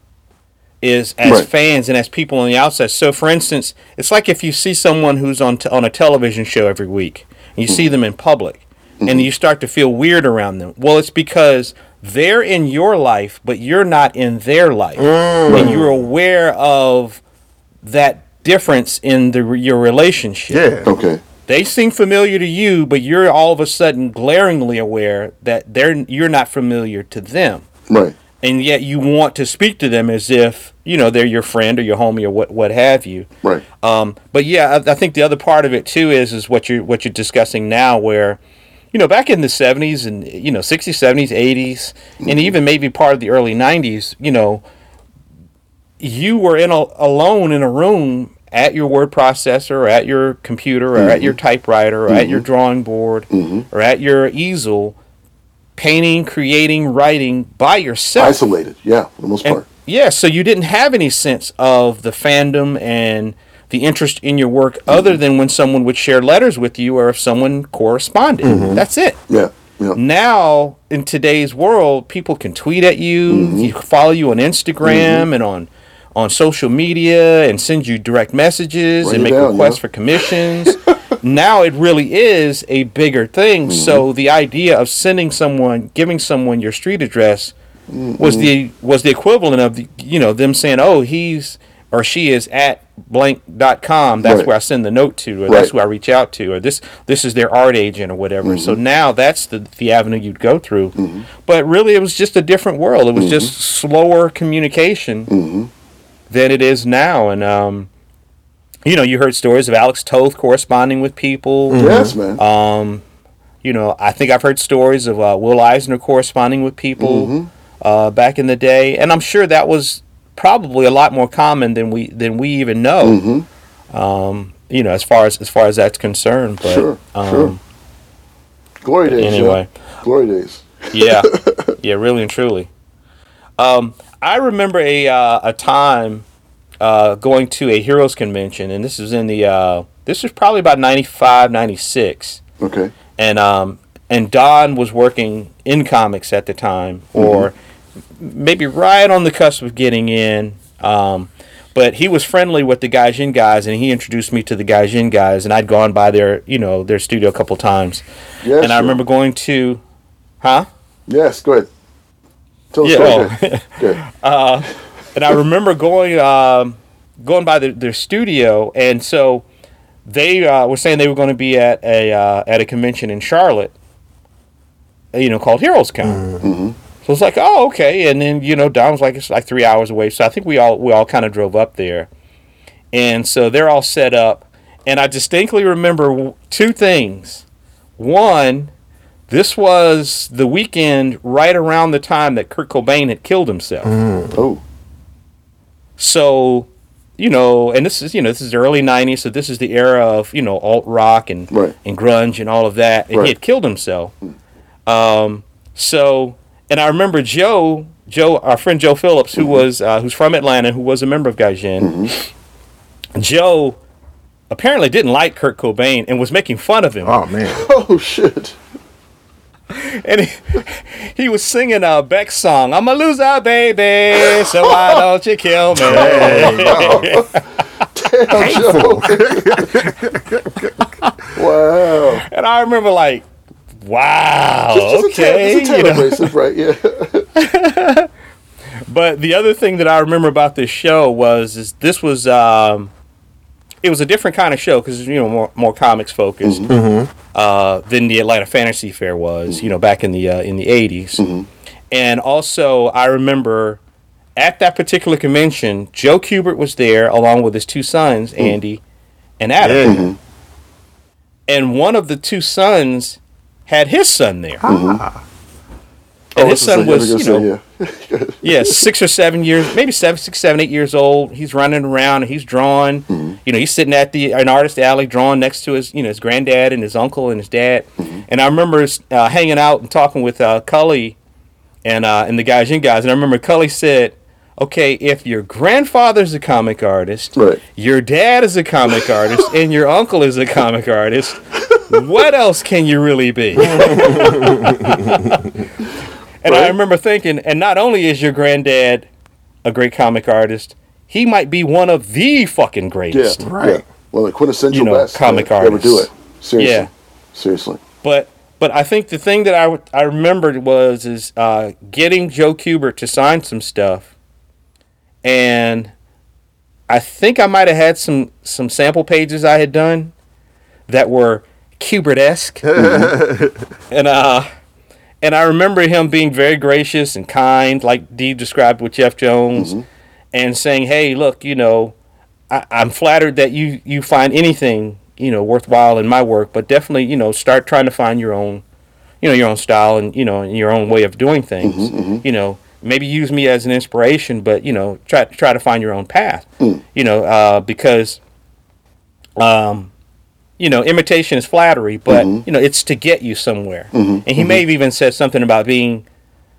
is as Right. fans and as people on the outside. So, for instance, it's like if you see someone who's on t- on a television show every week, and you hmm. see them in public, and you start to feel weird around them. Well, it's because they're in your life, but you're not in their life, and you're aware of that difference in the your relationship. Yeah. Okay. They seem familiar to you, but you're all of a sudden glaringly aware that they're you're not familiar to them. Right. and yet you want to speak to them as if you know they're your friend or your homie or what what have you. Right. Um, but yeah, I, I think the other part of it too is is what you're what you're discussing now, where you know back in the '70s and you know '60s, '70s, '80s, and mm-hmm. even maybe part of the early '90s, you know, you were in a, alone in a room at your word processor or at your computer or at mm-hmm. your typewriter or at your mm-hmm. drawing board or at your easel painting creating writing by yourself Isolated. Yeah, for the most and- part. yeah, so you didn't have any sense of the fandom and the interest in your work other than when someone would share letters with you or if someone corresponded. That's it. Yeah. Yeah. Now, in today's world, people can tweet at you, Mm-hmm. you follow you on Instagram and on on social media and send you direct messages Write and make down, requests yeah. for commissions. (laughs) now it really is a bigger thing. So Mm-hmm. the idea of sending someone, giving someone your street address Mm-hmm. was the was the equivalent of the, you know them saying, "Oh, he's or she is at blank.com. That's Right. where I send the note to, or Right. that's who I reach out to, or this this is their art agent or whatever." So now that's the the avenue you'd go through. But really, it was just a different world. It was just slower communication than it is now, and um, you know, you heard stories of Alex Toth corresponding with people. Yes, man. Um, you know, I think I've heard stories of uh, Will Eisner corresponding with people uh, back in the day, and I'm sure that was probably a lot more common than we than we even know. Um, you know, as far as as far as that's concerned. But Sure, um, sure. Glory days. anyway. Yeah. Glory days. yeah, (laughs) yeah, really and truly. Um, I remember a uh, a time uh, going to a heroes convention, and this was in the uh, this was probably about 95, 96. Okay. and um and Don was working in comics at the time, or maybe right on the cusp of getting in. Um, but he was friendly with the Gaijin guys, and he introduced me to the Gaijin guys, and I'd gone by their you know their studio a couple times, Yes. and I remember going to, huh? Yes. Go ahead. Tell us. Yeah, oh. Good. Good. and I remember going um, going by the, their studio, and so they uh, were saying they were going to be at a uh, at a convention in Charlotte, you know, called Heroes Con. So it's like, oh, okay. And then you know, Don was like, it's like three hours away. So I think we all we all kind of drove up there, and so they're all set up. And I distinctly remember two things. One, this was the weekend right around the time that Kurt Cobain had killed himself. Oh. So, you know, and this is you know this is the early '90s, so this is the era of you know alt rock and Right. and grunge and all of that, and Right. he had killed himself. Um, so, and I remember Joe, Joe, our friend Joe Phillips, who was uh, who's from Atlanta, who was a member of Gaijin. Joe apparently didn't like Kurt Cobain and was making fun of him. Oh man. (laughs) Oh shit. And he, (laughs) he was singing a Beck song, I'm a loser, baby, so why (laughs) don't you kill me? Oh, Damn, Joe. wow. And I remember like, wow, Just, just okay. a tad, you know. abrasive, right? Yeah. (laughs) But the other thing that I remember about this show was is this was um, it was a different kind of show because you know more more comics focused uh, than the Atlanta Fantasy Fair was. You know back in the uh, in the 80s and also I remember at that particular convention, Joe Kubert was there along with his two sons, Andy and Adam. Yeah. And one of the two sons had his son there. Ah. And Oh, his son what was, you know, yeah. yeah, (laughs) six or seven years, maybe seven, six, seven, eight years old. He's running around and he's drawing. You know, he's sitting at the an artist alley drawing next to his, you know, his granddad and his uncle and his dad. And I remember uh, hanging out and talking with uh, Cully and uh, and the guys and guys. And I remember Cully said, "Okay, if your grandfather's a comic artist, Right. your dad is a comic artist, and your uncle is a comic artist." What else can you really be? (laughs) And I remember thinking, and not only is your granddad a great comic artist, he might be one of the fucking greatest. Yeah. Right. Yeah. Well, the quintessential You know, best. comic to Ever do it. Seriously. Yeah. Seriously. But but I think the thing that I, I remembered was is uh, getting Joe Kubert to sign some stuff, and I think I might have had some some sample pages I had done that were Kubert esque, (laughs) and uh, and I remember him being very gracious and kind, like Dee described with Jeff Jones, and saying, "Hey, look, you know, I, I'm flattered that you you find anything you know worthwhile in my work, but definitely, you know, start trying to find your own, you know, your own style and you know and your own way of doing things. You know, maybe use me as an inspiration, but you know, try try to find your own path. You know, uh, because, um, you know, imitation is flattery, but you know, it's to get you somewhere. And he may have even said something about being,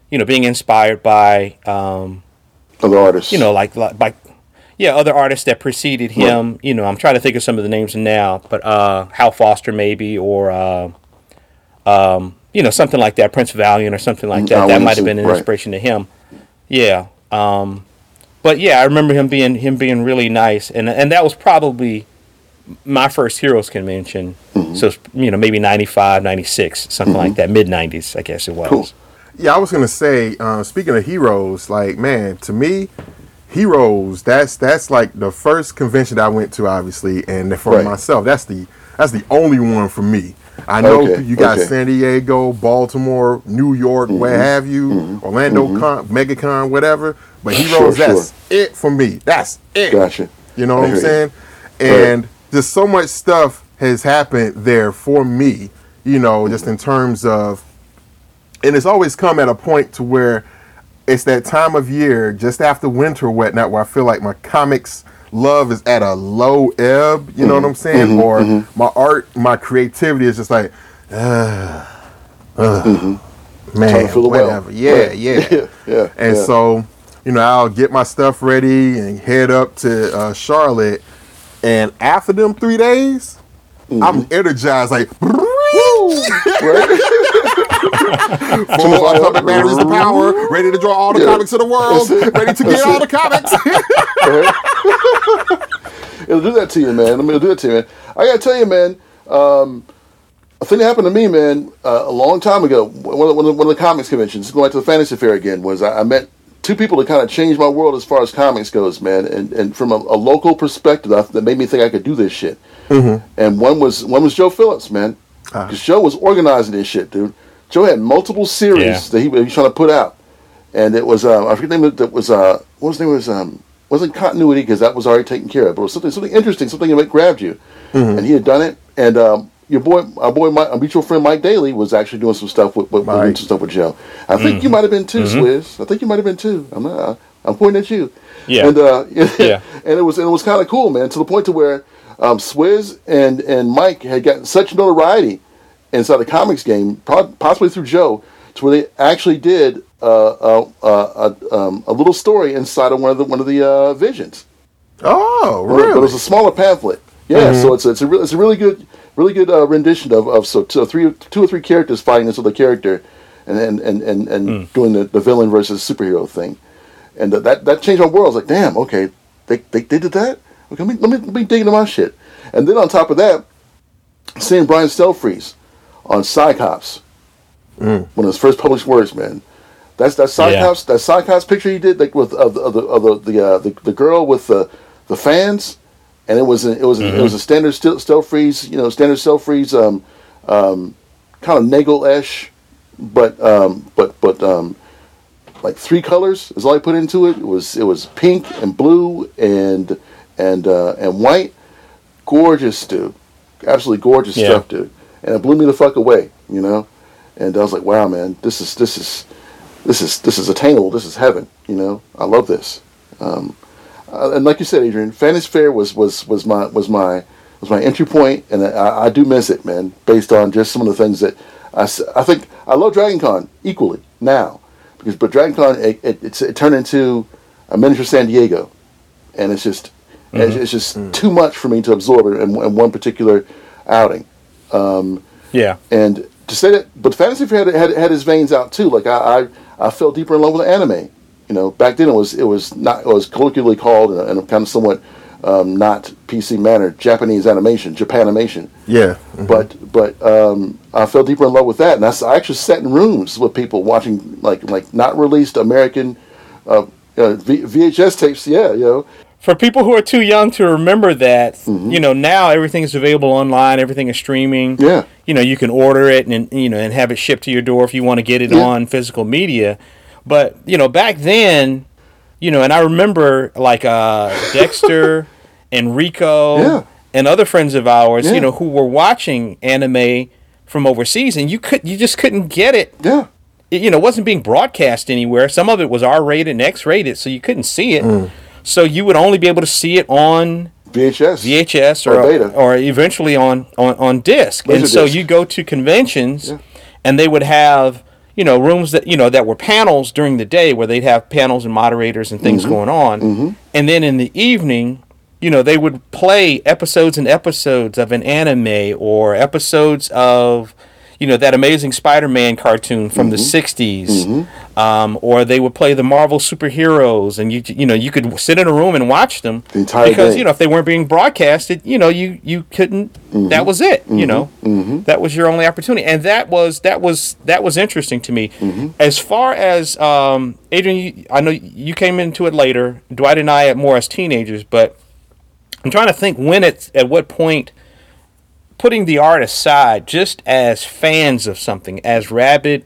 you know, being inspired by, um, Other artists. you know, like like by, yeah, other artists that preceded him. You know, I'm trying to think of some of the names now, but uh, Hal Foster maybe, or uh, um, you know, something like that, Prince Valiant or something like that. Al that might have been an right. inspiration to him. Yeah. Um, but yeah, I remember him being him being really nice, and and that was probably my first Heroes convention. Mm-hmm. So you know, maybe 95, 96, something like that, mid '90s, I guess it was. Cool. Yeah, I was gonna say, uh, speaking of heroes, like man, to me, heroes. That's that's like the first convention that I went to, obviously, and for Right. myself, that's the that's the only one for me. I know Okay, you got okay. Mm-hmm. San Diego, Baltimore, New York, where have you, Orlando, Con, MegaCon, whatever. But heroes, Sure, that's it for me. That's it. Gotcha. You know what I'm saying? And just so much stuff has happened there for me, you know, just in terms of and it's always come at a point to where it's that time of year just after winter whatnot where I feel like my comics love is at a low ebb, you know what I'm saying? or my art, my creativity is just like, uh, uh, man, fill well. whatever. Yeah, Right. yeah. (laughs) Yeah, yeah, And yeah. so, you know, I'll get my stuff ready and head up to uh, Charlotte. And after them three days, Mm-hmm. I'm energized, like, (laughs) full atomic batteries of power, ready to draw all the Yeah. comics of the world, ready to get all the (laughs) comics. (laughs) It'll do that to you, man. I mean, it'll do that to you, man. I gotta tell you, man. Um, a thing that happened to me, man, uh, a long time ago. One of, one, of, one of the comics conventions, going back to the Fantasy Fair again, was I, I met two people that kind of changed my world as far as comics goes, man. And and from a, a local perspective, that that made me think I could do this shit. And one was one was Joe Phillips, man, because Joe was organizing this shit, dude. Joe had multiple series Yeah. that he, he was trying to put out, and it was uh, I forget the name. of That was uh, what was the name? It was um, wasn't continuity because that was already taken care of, but it was something something interesting, something that grabbed you, and he had done it. And um, your boy, our boy, our mutual friend Mike Daly was actually doing some stuff with, with, some stuff with Joe. I think you might have been too, Swizz. I think you might have been too. I'm not. uh, I'm pointing at you. Yeah. And uh, (laughs) Yeah. and it was and it was kind of cool, man, to the point to where um, Swizz and and Mike had gotten such notoriety inside the comics game, po- possibly through Joe, to where they actually did uh, uh, uh, uh, um, a little story inside of one of the one of the uh, visions. oh, it- but it was a smaller pamphlet. Yeah, so it's it's a re- it's a really good really good uh, rendition of, of so two, three two or three characters fighting this other character, and and and and, and doing the, the villain versus superhero thing, and uh, that that changed my world. I was like, damn, okay, they they, they did that. Okay, let me let me let me dig into my shit, and then on top of that, seeing Brian Stelfreeze on Psychops, one of his first published works, man. That's that Psychops that Psychops picture he did like with of the of the of the the, uh, the the girl with the the fans, and it was a, it was a, it was a standard still Stelfreeze you know standard Stelfreeze um um kind of Nagel esh, but um but but um like three colors is all I put into it. It was it was pink and blue and and uh, and white. Gorgeous, dude. Absolutely gorgeous Yeah. stuff, dude. And it blew me the fuck away, you know. And I was like, wow, man, this is this is this is this is attainable. This is heaven, you know. I love this. Um, uh, and like you said, Adrian, Fantasy Fair was was was my was my was my entry point, and I, I do miss it, man. Based on just some of the things that I, I think I love Dragon Con equally now, because but Dragon Con it, it, it's, it turned into a miniature San Diego, and it's just it's, mm-hmm. it's just mm. too much for me to absorb in, in one particular outing. Um, yeah. And to say that, but Fantasy Fair had, had, had his veins out too. Like I, I, I fell deeper in love with anime. You know, back then it was it was not it was colloquially called in a, in a kind of somewhat um, not PC manner Japanese animation, Japanimation. yeah. But but um, I fell deeper in love with that, and that's, I actually sat in rooms with people watching like like not released American uh, uh, v- VHS tapes. Yeah, you know, for people who are too young to remember that, you know, now everything is available online, everything is streaming. Yeah. You know, you can order it and you know and have it shipped to your door if you want to get it Yeah. on physical media. But, you know, back then, you know, and I remember like uh (laughs) Dexter and Rico Yeah. and other friends of ours, Yeah. you know, who were watching anime from overseas and you could you just couldn't get it Yeah. it, you know, wasn't being broadcast anywhere. Some of it was R rated and X rated, so you couldn't see it. Mm. So you would only be able to see it on VHS. VHS Or or beta. or eventually on on, on disc. and so Laserdisc. you go to conventions, and they would have you know rooms that you know that were panels during the day where they'd have panels and moderators and Mm-hmm. things going on, mm-hmm. and then in the evening. You know, they would play episodes and episodes of an anime or episodes of, you know, that amazing Spider-Man cartoon from the mm-hmm. '60s, um, or they would play the Marvel superheroes, and you you know you could sit in a room and watch them The entire because day. you know if they weren't being broadcasted, you know you you couldn't. Mm-hmm. That was it. You know, that was your only opportunity, and that was that was that was interesting to me. Mm-hmm. As far as um, Adrian, you, I know you came into it later. Dwight and I more as teenagers, but I'm trying to think when it's at what point putting the art aside, just as fans of something, as rabid,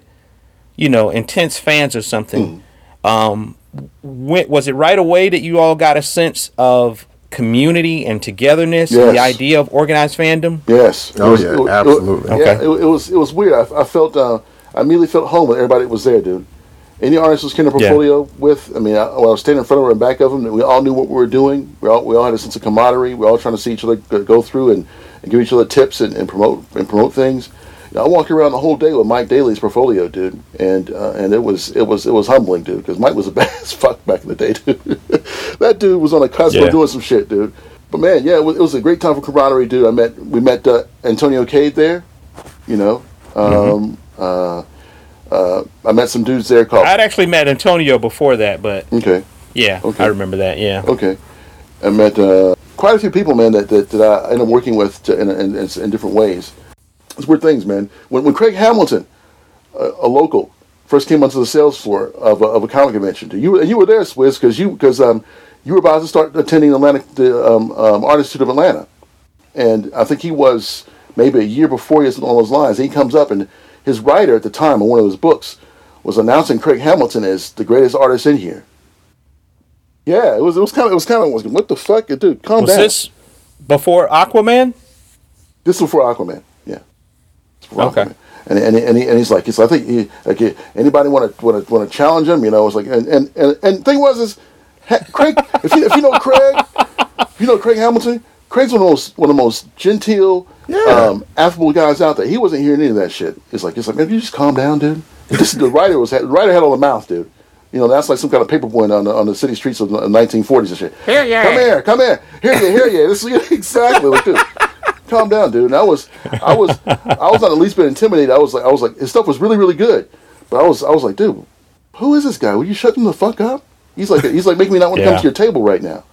you know, intense fans or something. Um, when, was it right away that you all got a sense of community and togetherness, and the idea of organized fandom? Yes. Oh, yeah, absolutely. yeah, Okay. it, it was it was weird. I, I felt uh, I immediately felt home when everybody was there, dude. Any artist was in the Yeah. portfolio with. I mean, I, when I was standing in front of them and back of them, we all knew what we were doing. We all we all had a sense of camaraderie. We were all trying to see each other go, go through and, and give each other tips and, and promote and promote things. I walked around the whole day with Mike Daly's portfolio, dude, and uh, and it was it was it was humbling, dude, because Mike was a (laughs) bad as fuck back in the day, dude. (laughs) that dude was on a cusp Yeah. of doing some shit, dude. But man, yeah, it was, it was a great time for camaraderie, dude. I met we met uh, Antonio Cade there, you know. Um, uh, uh, I met some dudes there called. I'd actually met Antonio before that, but Okay, yeah, Okay. I remember that. Yeah. okay. I met uh, quite a few people, man, that, that, that I ended up working with to, in, in, in, in different ways. It's weird things, man. When, when Craig Hamilton, a, a local, first came onto the sales floor of a, of a comic convention, you and you were there, Swizz, because you because um, you were about to start attending Atlantic the um, um, Art Institute of Atlanta, and I think he was maybe a year before you, something along those lines. And he comes up, and his writer at the time on one of his books was announcing Craig Hamilton as the greatest artist in here. Yeah, it was it was kind of it was kind of was what the fuck, dude? Calm Was down. this before Aquaman? This was before Aquaman. Yeah. Okay. And and and, he, and he's like, he's, I think he, like anybody want to want to want to challenge him? You know, it's like and and and, and thing was is Craig. if you if you know Craig, if you know Craig Hamilton. Craig's one of the most one of the most genteel, Yeah. um, affable guys out there. He wasn't hearing any of that shit. It's like it's like, man, you just calm down, dude. This the writer was the writer had all the mouth, dude. You know, that's like some kind of paper boy on the, on the city streets of the 1940s and shit. Here you Come here, come here, here you, here you. This is (laughs) exactly what dude. Calm down, dude. And I was, I was, I was not at least been intimidated. I was like, I was like, his stuff was really, really good. But I was, I was like, dude, who is this guy? Will you shut him the fuck up? He's like, he's like making me not want to Yeah. come to your table right now.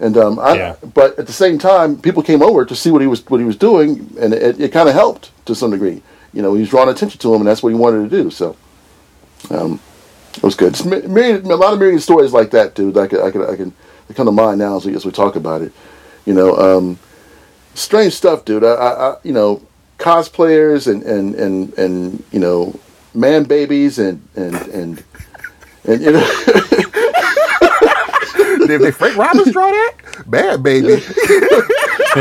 And um, I, Yeah. but at the same time, people came over to see what he was what he was doing, and it, it kind of helped to some degree. You know, he was drawing attention to him, and that's what he wanted to do. So, um, it was good. Myriad, a lot of myriad stories like that, dude. I can I can I can come to mind now as we, as we talk about it. You know, um, strange stuff, dude. I, I, you know cosplayers and and and and you know man babies and and and and you know. Did they Frank Robbins draw that? Bad baby. (laughs) you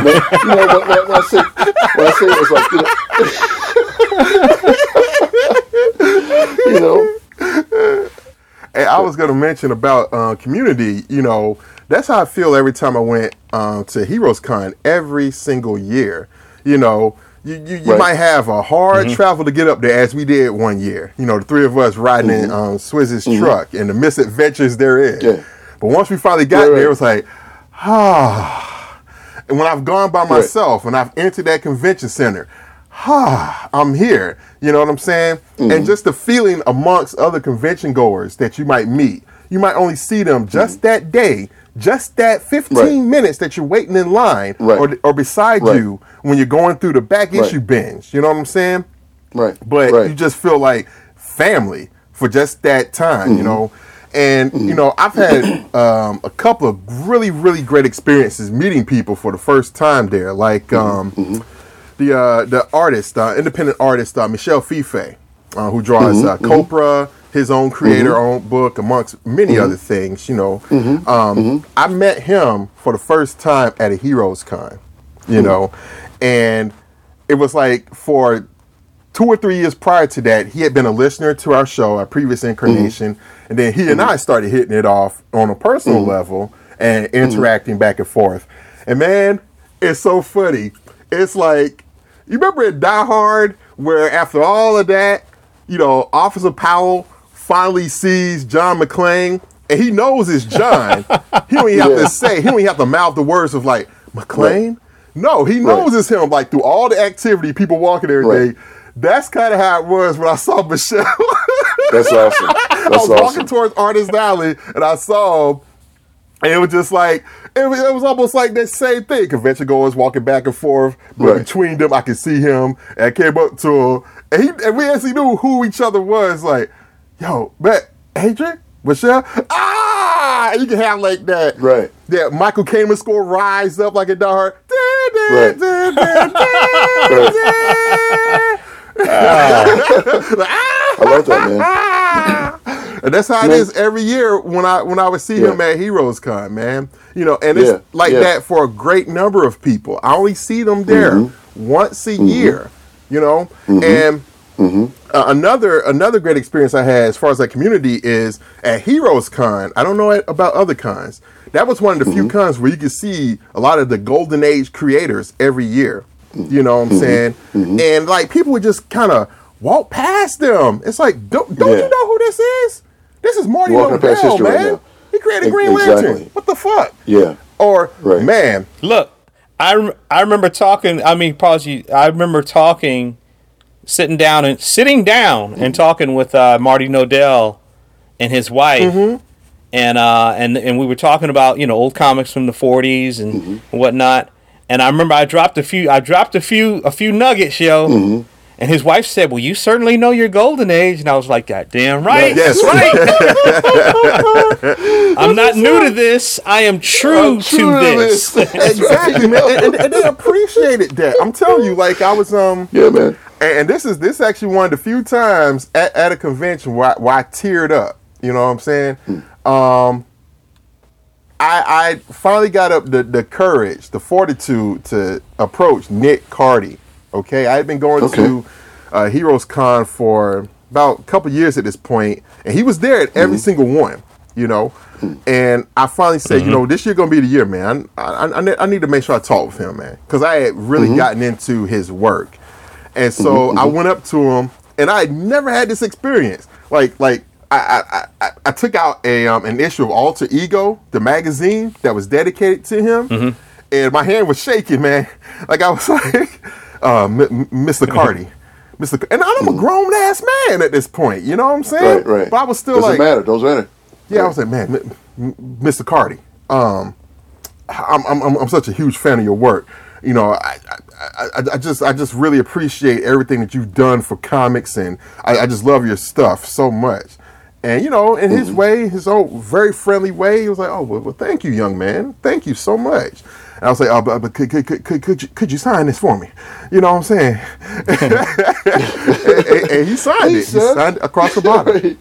know, when, when, when I say when I say it was like you know, (laughs) you know, And I was going to mention about uh, community. You know, that's how I feel every time I went uh, to Heroes Con every single year. You know, you, you, you Right. might have a hard travel to get up there, as we did one year. You know, the three of us riding in um, Swizz's truck and the misadventures therein. Yeah. But once we finally got Right, there, it was like, ah. And when I've gone by myself and I've entered that convention center, ah, I'm here. You know what I'm saying? Mm-hmm. And just the feeling amongst other convention goers that you might meet. You might only see them just that day, just that 15 Mm-hmm. Right. minutes that you're waiting in line Right. or, or beside Right. you when you're going through the back issue binge. You know what I'm saying? right, but you just feel like family for just that time, Mm-hmm. you know. And you know, I've had um, a couple of really, really great experiences meeting people for the first time there, like um, the uh, the artist, uh, independent artist uh, Michel Fiffe, uh, who draws uh, Copra, his own creator, mm-hmm. own book, amongst many mm-hmm. other things. You know, mm-hmm. um, I met him for the first time at a Heroes Con. You know, and it was like for two or three years prior to that, he had been a listener to our show, our previous incarnation, and then he and I started hitting it off on a personal level and interacting back and forth. And man, it's so funny. It's like you remember in Die Hard where after all of that, you know, Officer Powell finally sees John McClane and he knows it's John. (laughs) he don't even have Yeah. to say, he don't even have to mouth the words of like McClane. No, he knows Right. it's him. Like through all the activity, people walking every day. Right. That's kind of how it was when I saw Michel. (laughs) That's awesome. (laughs) I That's was walking towards Artist Alley and I saw him, and it was just like it was, it was almost like that same thing. Convention goers walking back and forth, but Right. between them, I could see him. And I came up to him, and he and we actually knew who each other was. Like, yo, but Adrian, Michel, ah, you can have like that, Right. That Michael Kamen score rise up like a dart. Right. Right. (laughs) I love that, man. And that's how it is every year when I when I would see him at Heroes Con, man. You know, and it's Yeah, like yeah. that for a great number of people. I only see them there Mm-hmm. once a year, you know. And Mm-hmm. uh, another another great experience I had as far as that community is at Heroes Con. I don't know about other cons. That was one of the Mm-hmm. few cons where you could see a lot of the golden age creators every year. You know what Mm-hmm. I'm saying? And like people would just kind of walk past them. It's like, don't don't Yeah. you know who this is? This is Marty Walking past Nodell, right man. he created Green Lantern. What the fuck? Yeah. Or Right. man, Look, I, rem- I remember talking. I mean, apology. I remember talking, sitting down and sitting down and talking with uh, Marty Nodell and his wife, and uh, and and we were talking about you know old comics from the '40s and whatnot. And I remember I dropped a few. I dropped a few a few nuggets, yo. And his wife said, "Well, you certainly know your golden age." And I was like, "God damn right, Yes. right." (laughs) (laughs) I'm not new to this. I am true, I'm true to to this." this. (laughs) exactly, man. And, and- and they appreciated that. I'm telling you, like I was um Yeah, man. and, and this is this is actually one of the few times at, at a convention where I, where I teared up. You know what I'm saying? Um, I I finally got up the, the courage, the fortitude to approach Nick Cardy. Okay, I had been going Okay. to uh, Heroes Con for about a couple years at this point, and he was there at every mm-hmm. single one. You know, and I finally said, you mm-hmm. know, this year gonna be the year, man. I, I, I need to make sure I talk with him, man, because I had really mm-hmm. gotten into his work. And so I went up to him, and I had never had this experience. Like, like I, I, I, I took out a um, an issue of Alter Ego, the magazine that was dedicated to him, and my hand was shaking, man. (laughs) Like I was (laughs) like, uh, M- Mr. (laughs) Cardy. Mr. C- And I'm a grown ass man at this point, you know what I'm saying? Right, right. But I was still Doesn't like, matter. Doesn't matter. yeah, I was like, man, M- M- Mr. Cardy, um, I'm, I'm, I'm, I'm such a huge fan of your work. You know, I, I, I, I just, I just really appreciate everything that you've done for comics, and I, I just love your stuff so much. And you know, in his way, his own very friendly way, he was like, "Oh, well, well thank you, young man. Thank you so much." And I'll say, "Oh, but, but could, could, could, could, you, could you sign this for me?" You know what I'm saying? and, (laughs) and- and he signed it. He signed it across the bottom. (laughs) Right.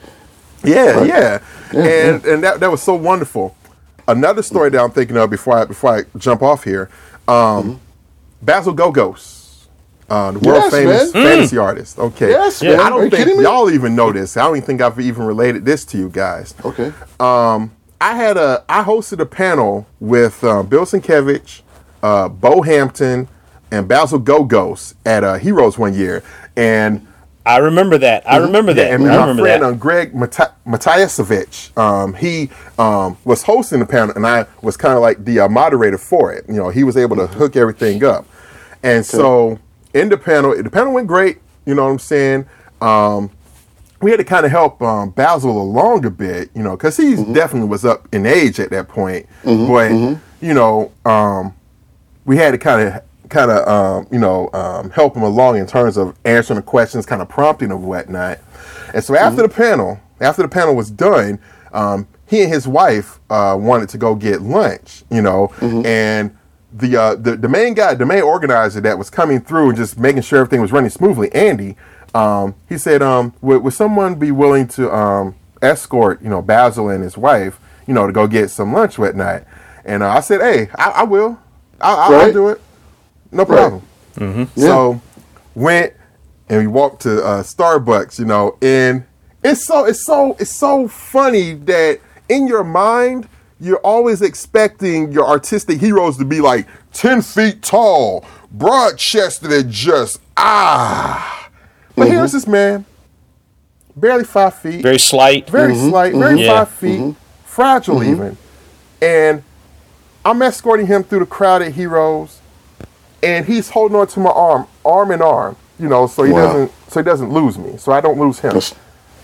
Yeah, yeah, and and that that was so wonderful. Another story that I'm thinking of before I before I jump off here, um, Basil Gogos, uh, the world Yes, famous man. fantasy artist. Okay, Yes, man. I Are don't you think y'all even know this. I don't even think I've even related this to you guys. Okay. Um, I had a I hosted a panel with uh, Bill Sienkiewicz, uh, Bo Hampton, and Basil Gogos at uh, Heroes one year, and I remember that. I remember that. yeah, and I my remember friend um, Greg Mata- Matyasevich, um, he um, was hosting the panel, and I was kind of like the uh, moderator for it. You know, he was able to hook everything up, and so in the panel, the panel went great. You know what I'm saying? Um, we had to kind of help um, Basil along a bit, you know, because he definitely was up in age at that point. But you know, um, we had to kind of kind of um, you know um, help him along in terms of answering the questions, kind of prompting of whatnot. And so after the panel, after the panel was done, um, he and his wife uh, wanted to go get lunch, you know, and the, uh, the the main guy, the main organizer that was coming through and just making sure everything was running smoothly, Andy, um, he said, um, would, would someone be willing to um, escort, you know, Basil and his wife, you know, to go get some lunch whatnot? And uh, I said, hey, I, I will, I, I, I'll Right. do it, no problem. Yeah. So went and we walked to uh, Starbucks, you know, and it's so it's so it's so funny that in your mind you're always expecting your artistic heroes to be like ten feet tall, broad chested, and just ah. But here's mm-hmm. this man, barely five feet, Very slight. very mm-hmm. slight, very mm-hmm. Yeah. five feet, fragile even. And I'm escorting him through the crowded heroes, and he's holding on to my arm, arm in arm, you know, so he Wow. doesn't so he doesn't lose me, so I don't lose him. That's,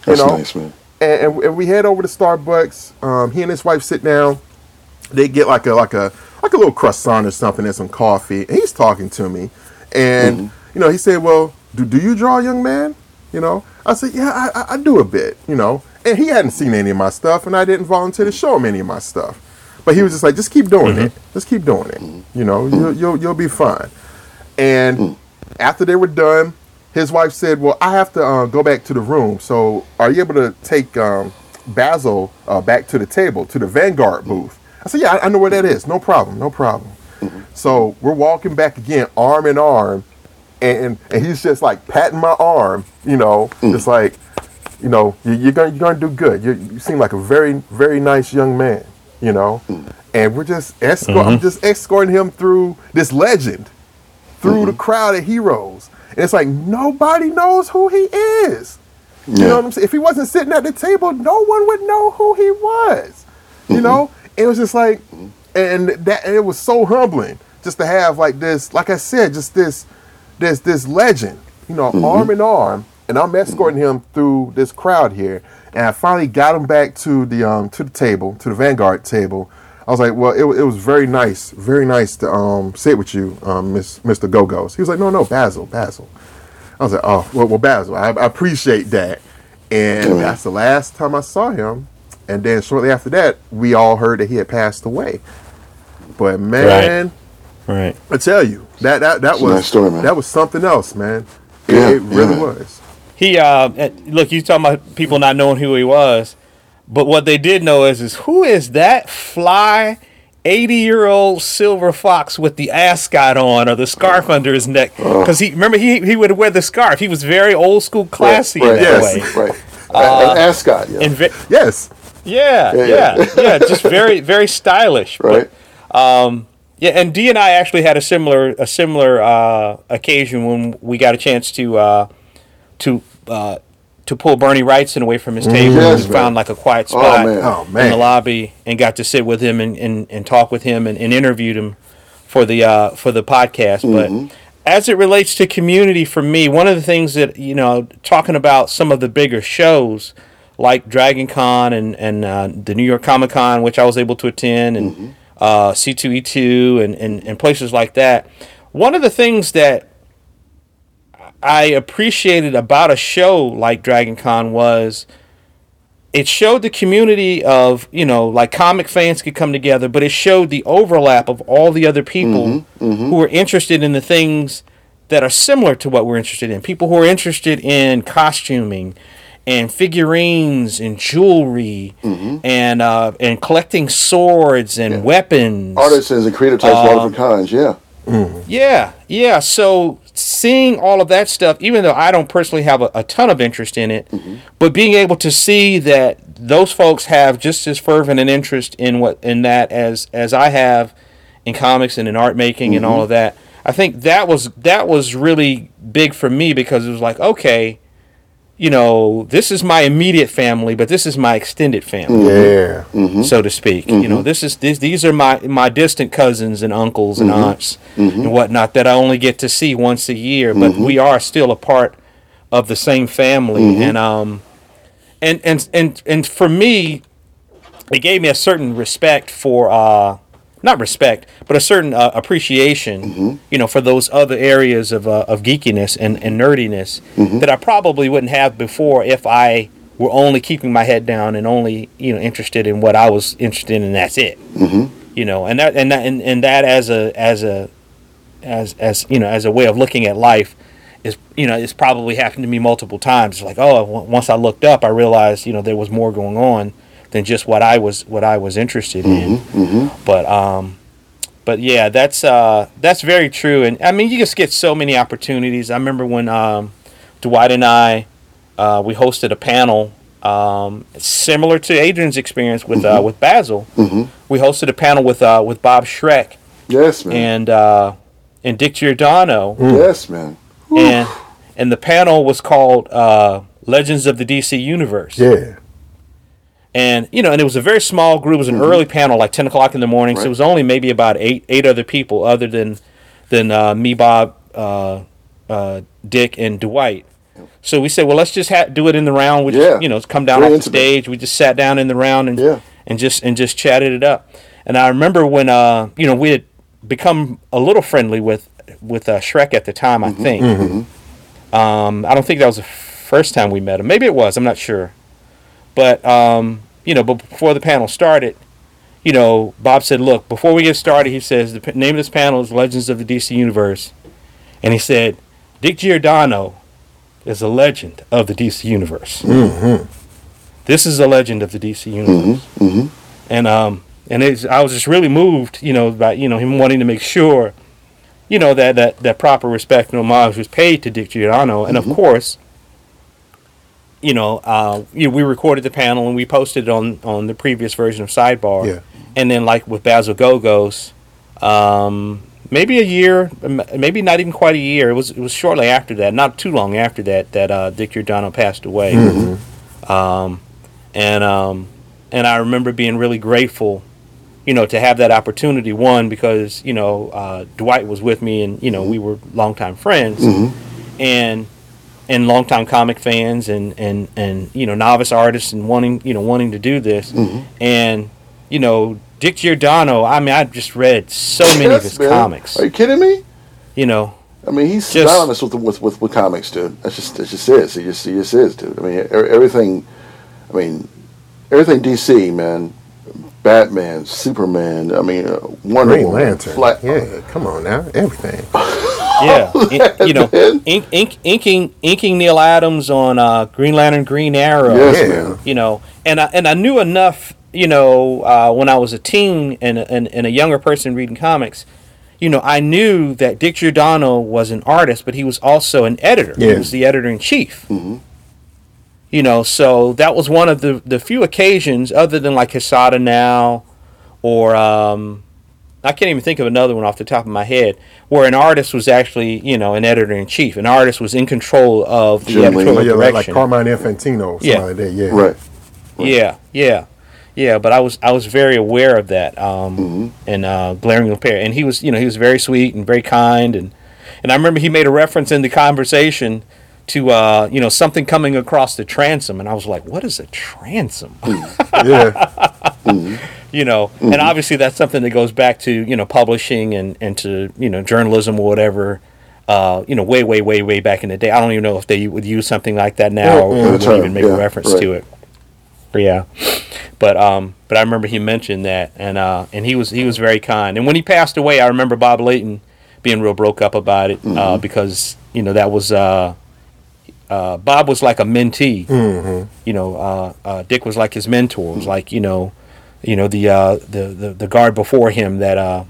you know, nice, man. and, and, and we head over to Starbucks. Um, he and his wife sit down. They get like a like a like a little croissant or something and some coffee. And he's talking to me, and you know he said, "Well, do, do you draw, young man?" You know, I said, "Yeah, I, I, I do a bit." You know, and he hadn't seen any of my stuff, and I didn't volunteer to show him any of my stuff. But he was just like, "Just keep doing it. Just keep doing it. You know, you'll, you'll you'll be fine." And after they were done, his wife said, "Well, I have to uh, go back to the room. So, are you able to take um, Basil uh, back to the table to the Vanguard booth?" I said, "Yeah, I, I know where that is. No problem. No problem." So we're walking back again, arm in arm, and and he's just like patting my arm, you know, mm. just like, you know, you, you're gonna you're gonna do good. You, you seem like a very very nice young man, you know, mm. and we're just escort. I'm mm-hmm. just escorting him through this legend through the mm-hmm. crowd of heroes. And it's like nobody knows who he is. You know what I'm saying? If he wasn't sitting at the table, no one would know who he was. You know? Mm-hmm. It was just like and that and it was so humbling just to have like this, like I said, just this this this legend, you know, arm in arm. And I'm escorting him through this crowd here. And I finally got him back to the um to the table, to the Vanguard table. I was like, well, it, it was very nice, very nice to um sit with you, um, Miss Mr. Gogos. He was like, no, no, Basil, Basil. I was like, oh, well, well Basil, I, I appreciate that. And Yeah. that's the last time I saw him. And then shortly after that, we all heard that he had passed away. But man, Right. I tell you, that that that It's a was nice story, man. that was something else, man. Yeah, it really yeah, was. He uh eh, look, you talking about people not knowing who he was, but what they did know is is who is that fly 80 year old silver fox with the ascot on or the scarf under his neck because he remember he he would wear the scarf he was very old school classy right, in that yes. way Right. An ascot, yeah. and ve- Yes. yeah Yeah, yeah yeah. yeah, just very very stylish (laughs) right. But, yeah and D and I actually had a similar a similar uh, occasion when we got a chance to uh, to uh, to pull Bernie Wrightson away from his table. Yes, we man. found like a quiet Oh, spot man. Oh in the lobby and got to sit with him and, and, and talk with him and, and interviewed him for the uh, for the podcast. But as it relates to community, for me, one of the things that you know, talking about some of the bigger shows like Dragon Con and and uh, the New York Comic Con, which I was able to attend, and uh, C2E2 and, and and places like that. One of the things that I appreciated about a show like Dragon Con was it showed the community of, you know, like comic fans could come together, but it showed the overlap of all the other people who are interested in the things that are similar to what we're interested in. People who are interested in costuming and figurines and jewelry mm-hmm. and uh, and collecting swords and weapons. Artisans and creative types, one of a um, kind, yeah. Mm-hmm. Yeah, yeah. So seeing all of that stuff, even though I don't personally have a, a ton of interest in it, mm-hmm. but being able to see that those folks have just as fervent an interest in what in that as as I have in comics and in art making and all of that, I think that was that was really big for me because it was like, okay, you know, this is my immediate family, but this is my extended family mm-hmm. Yeah. Mm-hmm. so to speak. You know, mm-hmm. this is this, these are my my distant cousins and uncles and aunts and whatnot that I only get to see once a year, but we are still a part of the same family. And um, and and and and for me, it gave me a certain respect for uh. Not respect, but a certain uh, appreciation, you know, for those other areas of, uh, of geekiness and, and nerdiness that I probably wouldn't have before if I were only keeping my head down and only you know interested in what I was interested in, and that's it. Mm-hmm. You know, and that and that and, and that as a as a as as you know as a way of looking at life is you know it's probably happened to me multiple times. It's like oh, once I looked up, I realized you know there was more going on than just what I was what I was interested in. But um, but yeah, that's uh that's very true. And I mean, you just get so many opportunities. I remember when um, Dwight and I uh, we hosted a panel um, similar to Adrian's experience with uh, with Basil. We hosted a panel with uh, with Bob Schreck Yes, man. and uh, and Dick Giordano Yes, man. and and the panel was called uh, Legends of the DC Universe. Yeah. And you know, and it was a very small group. It was an early panel, like ten o'clock in the morning. So it was only maybe about eight eight other people, other than than uh, me, Bob, uh, uh, Dick, and Dwight. So we said, well, let's just ha- do it in the round. We just, you know, come down Very off the stage. We just sat down in the round and Yeah. and just and just chatted it up. And I remember when uh, you know we had become a little friendly with with uh, Schreck at the time. Mm-hmm. I think. Um, I don't think that was the first time we met him. Maybe it was. I'm not sure. But um, you know, but before the panel started, you know, Bob said, "Look, before we get started," he says, "The name of this panel is Legends of the DC Universe," and he said, "Dick Giordano is a legend of the DC Universe. This is a legend of the DC Universe." And um, and it's, I was just really moved, you know, by you know him wanting to make sure, you know, that that that proper respect and homage was paid to Dick Giordano, and of course you know, uh, you know, we recorded the panel and we posted it on on the previous version of Sidebar. Yeah. And then, like with Basil Gogos, um, maybe a year, maybe not even quite a year. It was it was shortly after that, not too long after that, that uh, Dick Giordano passed away. Um, and um, and I remember being really grateful, you know, to have that opportunity. One because you know uh, Dwight was with me, and you know we were longtime friends, and and longtime comic fans and, and, and you know novice artists and wanting you know wanting to do this and you know Dick Giordano I mean I've just read so many of his man. comics Are you kidding me? you know I mean, he's Just- synonymous with, with with with comics, dude. That's just it. Just is. He just he just is, dude. I mean, everything. I mean, everything DC, man. Batman, Superman. I mean, uh, Wonder Green Woman, Lantern. Fla- yeah, come on now. Everything. (laughs) (laughs) yeah In- you know ink, ink, inking inking Neal Adams on uh, Green Lantern Green Arrow. Yes, Yeah. you know and I, and I knew enough you know uh, when I was a teen and, and, and a younger person reading comics you know I knew that Dick Giordano was an artist but he was also an editor. He was the editor in chief. You know so that was one of the the few occasions other than like Quesada now or um, I can't even think of another one off the top of my head where an artist was actually you know an editor in chief an artist was in control of the Jim Lee. editorial yeah, like, like Carmine Infantino. Yeah. Yeah. Like that. Yeah. Right. yeah, yeah, yeah. But I was I was very aware of that, um, Mm-hmm. and uh, glaring repair. And he was, you know, he was very sweet and very kind, and and I remember he made a reference in the conversation to uh, you know something coming across the transom, and I was like, what is a transom? (laughs) Yeah. you know, Mm-hmm. and obviously that's something that goes back to you know publishing and and to you know journalism or whatever. Uh, you know, way, way, way, way back in the day. I don't even know if they would use something like that now, or, Yeah, or would even make yeah, a reference right. to it. Yeah, but um, but I remember he mentioned that, and uh, and he was he was very kind. And when he passed away, I remember Bob Layton being real broke up about it uh, Mm-hmm. because you know that was uh, uh, Bob was like a mentee. You know, uh, uh, Dick was like his mentor. It was like you know, you know the uh, the, the the guard before him that uh,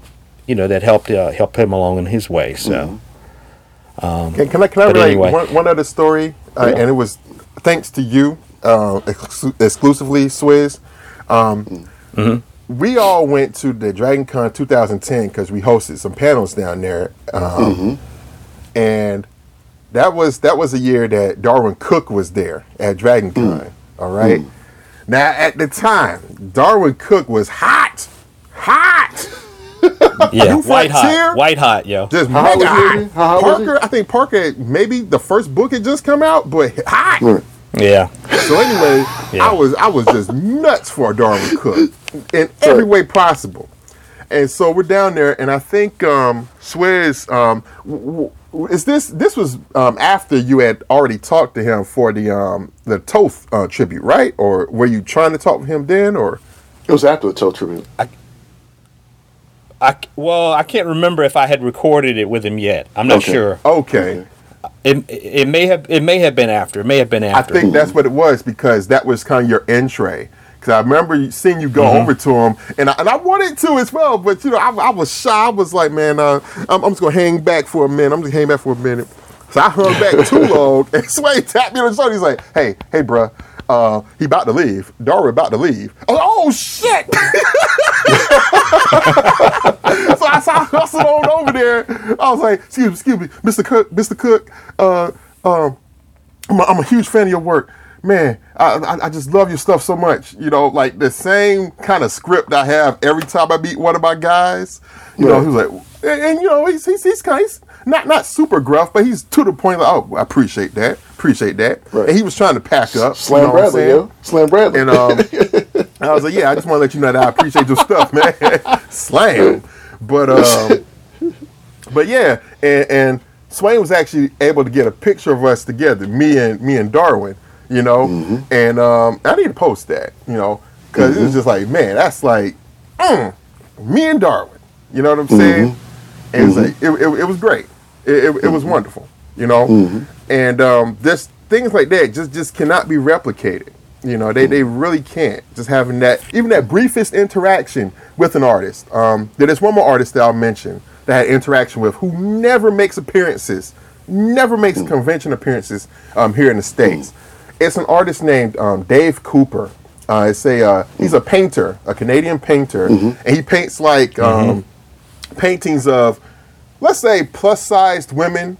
you know that helped uh, help him along in his way. So. Can, can I can I relate anyway. one, one other story? Uh, And it was thanks to you uh, exclu- exclusively, Swizz. Um, We all went to the Dragon Con 2010 because we hosted some panels down there, um, and that was that was a year that Darwyn Cooke was there at Dragon Con. All right. Now at the time, Darwyn Cooke was hot, hot. (laughs) Yeah, white frontier? hot, white hot, yo. Just How hot mega hot. How hot? Parker, I think Parker maybe the first book had just come out, but hot. Right. Yeah, So anyway, Yeah. I was I was just nuts for Darwyn Cooke in every way possible. And so we're down there, and I think um, Swizz, um, w- w- is this this was um, after you had already talked to him for the um, the Toth uh, tribute, right? Or were you trying to talk to him then, or? It was after the Toth tribute. I well, I can't remember if I had recorded it with him yet. I'm not Okay. sure. Okay, It, it may have it may have been after. It may have been after. I after. think that's what it was because that was kind of your entree. Because I remember seeing you go over to him, and I, and I wanted to as well, but you know I, I was shy. I was like, man, uh, I'm, I'm just gonna hang back for a minute. I'm just gonna hang back for a minute. So I hung back too (laughs) long, and Sway tapped me on the shoulder. He's like, hey, hey, bruh, uh, he about to leave. Darwyn about to leave. Like, oh shit! (laughs) so I, so I hustled on over there. I was like, excuse me, excuse me, Mr. Cooke, Mr. Cooke, uh, um, I'm a, I'm a huge fan of your work. Man, I, I, just love your stuff so much. You know, like the same kind of script I have every time I meet one of my guys. You know, Right. he was like, and, and, you know, he's he's, he's kind of not not super gruff, but he's to the point like, oh, I appreciate that, appreciate that. Right. And he was trying to pack up. you Slam know Bradley, yo. Slam Bradley. And um, (laughs) I was like, yeah, I just want to let you know that I appreciate your stuff, man. (laughs) Slam. But um, but yeah, and, and Swain was actually able to get a picture of us together, me and me and Darwyn, you know. And um, I need to post that, you know, because it was just like, man, that's like, mm, me and Darwyn. You know what I'm saying? And it was like, it, it, it was great. It, it, it was wonderful, you know. And um, this things like that just just cannot be replicated. You know, they, they really can't. Just having that, even that briefest interaction with an artist. Um, there's one more artist that I'll mention that I had interaction with who never makes appearances, never makes convention appearances um, here in the States. It's an artist named um, Dave Cooper. Uh, it's a, uh, he's a painter, a Canadian painter, and he paints like um, paintings of, let's say, plus sized women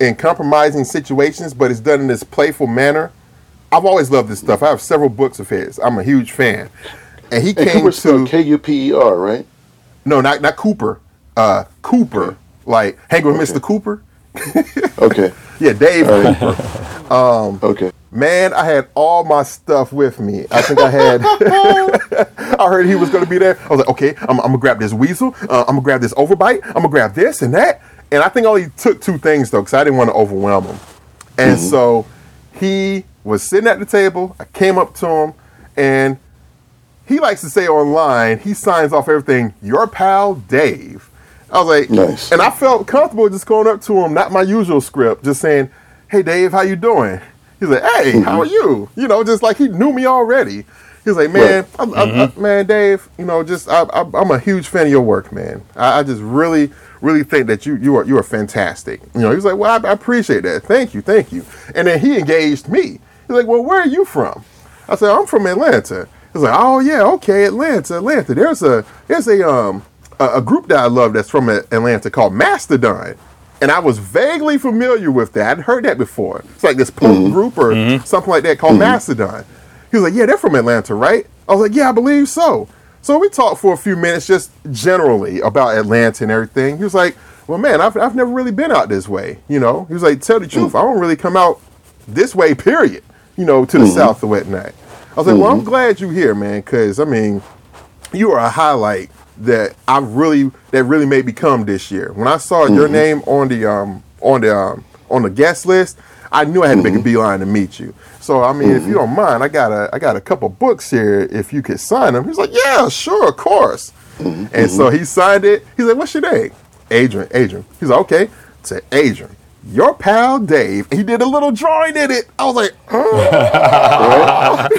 in compromising situations, but it's done in this playful manner. I've always loved this stuff. I have several books of his. I'm a huge fan. And he and came Cooper spelled to K U P E R, right? no, not not Cooper. Uh, Cooper, like hang with Mr. Cooper. (laughs) Okay. Yeah, Dave Cooper. (laughs) Okay. Man, I had all my stuff with me. I think I had. (laughs) I heard he was going to be there. I was like, okay, I'm, I'm gonna grab this weasel. Uh, I'm gonna grab this overbite. I'm gonna grab this and that. And I think I only took two things though, because I didn't want to overwhelm him. And so he was sitting at the table. I came up to him, and he likes to say online, he signs off everything. Your pal Dave. I was like, Nice. and I felt comfortable just going up to him, not my usual script, just saying, "Hey Dave, how you doing?" He's like, "Hey, how are you?" You know, just like he knew me already. He's like, "Man, I'm, I'm- I- man, Dave, you know, just I, I, I'm a huge fan of your work, man. I, I just really, really think that you you are you are fantastic." You know, he's like, "Well, I, I appreciate that. Thank you, thank you." And then he engaged me. He's like, "Well, where are you from?" I said, "I'm from Atlanta." He's like, "Oh yeah, okay, Atlanta, Atlanta. There's a there's a um a, a group that I love that's from Atlanta called Mastodon." And I was vaguely familiar with that. I'd heard that before. It's like this punk mm-hmm. group or mm-hmm. something like that called mm-hmm. Mastodon. He was like, "Yeah, they're from Atlanta, right?" I was like, "Yeah, I believe so." So we talked for a few minutes, just generally about Atlanta and everything. He was like, "Well, man, I've, I've never really been out this way." You know, he was like, "Tell the truth, mm. I don't really come out this way, period. You know, to the south or whatnot." I was like, "Well, I'm glad you're here, man, because I mean, you are a highlight that I really that really made me come this year. When I saw your mm-hmm. name on the um on the um on the guest list, I knew I had to make a mm-hmm. beeline to meet you. So I mean, if you mm-hmm. don't mind, I got a I got a couple books here. If you could sign them, he's like, yeah, sure, of course. And so he signed it. He's like, what's your name? Adrian. Adrian. He's like, okay. I said, Adrian. Your pal Dave. He did a little drawing in it. I was like, huh? (laughs)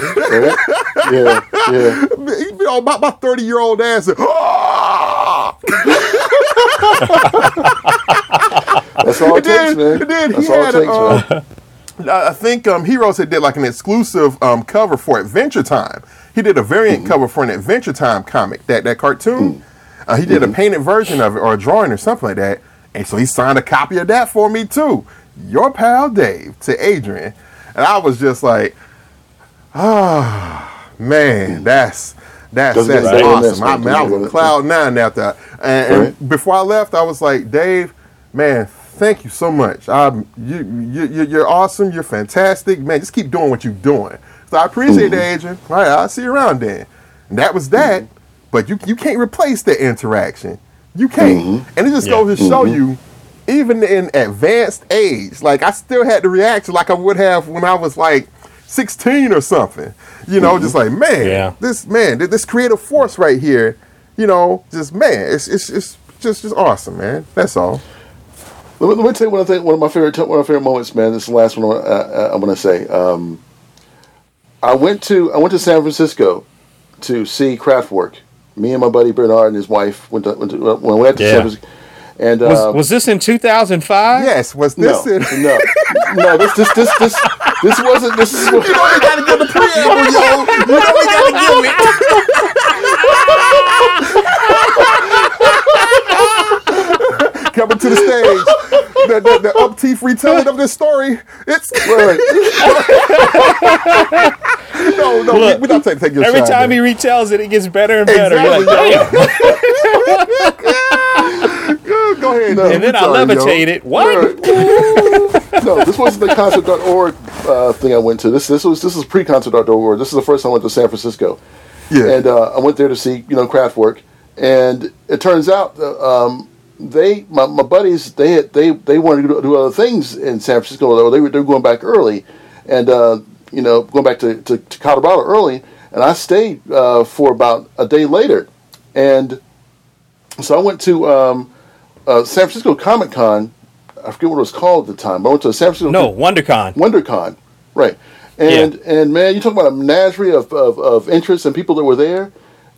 Yeah. Yeah. you know, my, my 30 year old ass. said, (laughs) "Ah!" That's all it And then- takes, man. then he That's all it had, takes, man. uh, I think um, Heroes had did like an exclusive um, cover for Adventure Time. He did a variant Mm-hmm. cover for an Adventure Time comic, that that cartoon. Mm. Uh, he did Mm-hmm. a painted version of it or a drawing or something like that, and so he signed a copy of that for me too. Your pal Dave to Adrian, and I was just like, ah, man, that's that's that's get better than this, awesome. I, man. I was on cloud nine after, that. and, and Right. before I left, I was like, Dave, man, thank you so much. Um, you, you, you- you're awesome. You're fantastic, man. Just keep doing what you're doing. So I appreciate Mm-hmm. that, Adrian. All right, I'll see you around then. And that was that. but you you can't replace that interaction. You can't, and it just Yeah. goes to show you, even in advanced age, like I still had the reaction like I would have when I was like sixteen or something. You know, just like man, Yeah. this man, this creative force right here. You know, just man, it's it's it's just just awesome, man. That's all. Let me, let me tell you one of, the, one of my favorite one of my favorite moments, man. This is the last one uh, uh, I'm going to say. Um, I went to I went to San Francisco to see Kraftwerk. Me and my buddy Bernard and his wife went to, went to when we went to Yeah. San Francisco. And Was, uh, was this in 2005? Yes, was no, this no, no. This this this this this wasn't. This is what, You know we gotta give the preamble, yo. You know we gotta give it. (laughs) Coming to the stage, the, the, the up teeth retelling of this story. It's right. (laughs) no, no. Look, we, not take, take your Every time man. he retells it, it gets better and better. Exactly, like, yo. Go ahead. And then I levitate it. What? (laughs) no, this wasn't the concert.org uh, thing I went to. This this was this was pre concert.org. This is the first time I went to San Francisco. Yeah. And uh, I went there to see you know Kraftwerk, and it turns out uh, um, they my, my buddies they had, they they wanted to do, other things in San Francisco. Though they were they were going back early, and uh, you know going back to, to, to Colorado early, and I stayed uh, for about a day later, and so I went to um, uh, San Francisco Comic Con. I forget what it was called at the time. I went to San Francisco No, WonderCon. WonderCon, right? And and man, you talk about a menagerie of, of, of interests and people that were there,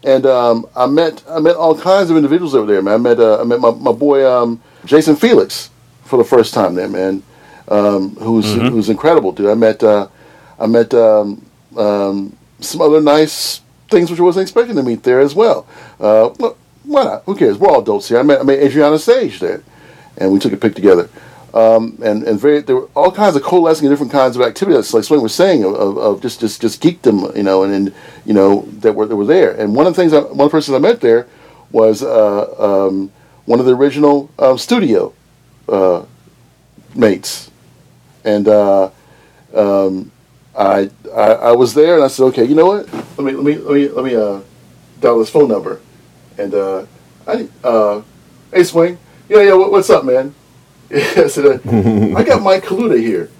and um, I met I met all kinds of individuals over there, man. I met uh, I met my, my boy um, Jason Felix for the first time there, man. Um, who's who's incredible, dude. I met uh, I met um, um, some other nice things which I wasn't expecting to meet there as well. Uh, well, why not? Who cares? We're all adults here. I met I met Adriana Sage there, and we took a pic together um, and and very there were all kinds of coalescing and different kinds of activities, like Swain was saying, of, of, of just just just geekdom, you know, and, and you know that were that were there. And one of the things, I, one of the persons I met there was uh, um, one of the original um, studio uh, mates, and uh, um, I, I I was there, and I said, okay, you know what? Let me let me let me let me uh, dial this phone number, and uh, I uh, hey Swain, yeah yeah, what, what's up, man? I said, I got Mike Kaluta here.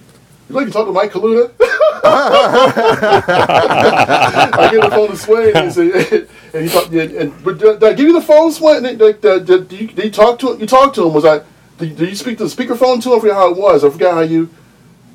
You'd like to talk to Mike Kaluta? I give the phone to Swain and he said, (laughs) and he talked, and, and but did, I give you the phone, Sway? And, Did, did, did, did you, did you talk to him? You talked to him? Was I? Did, did you speak to the speakerphone to him? I forgot how it was. I forgot how you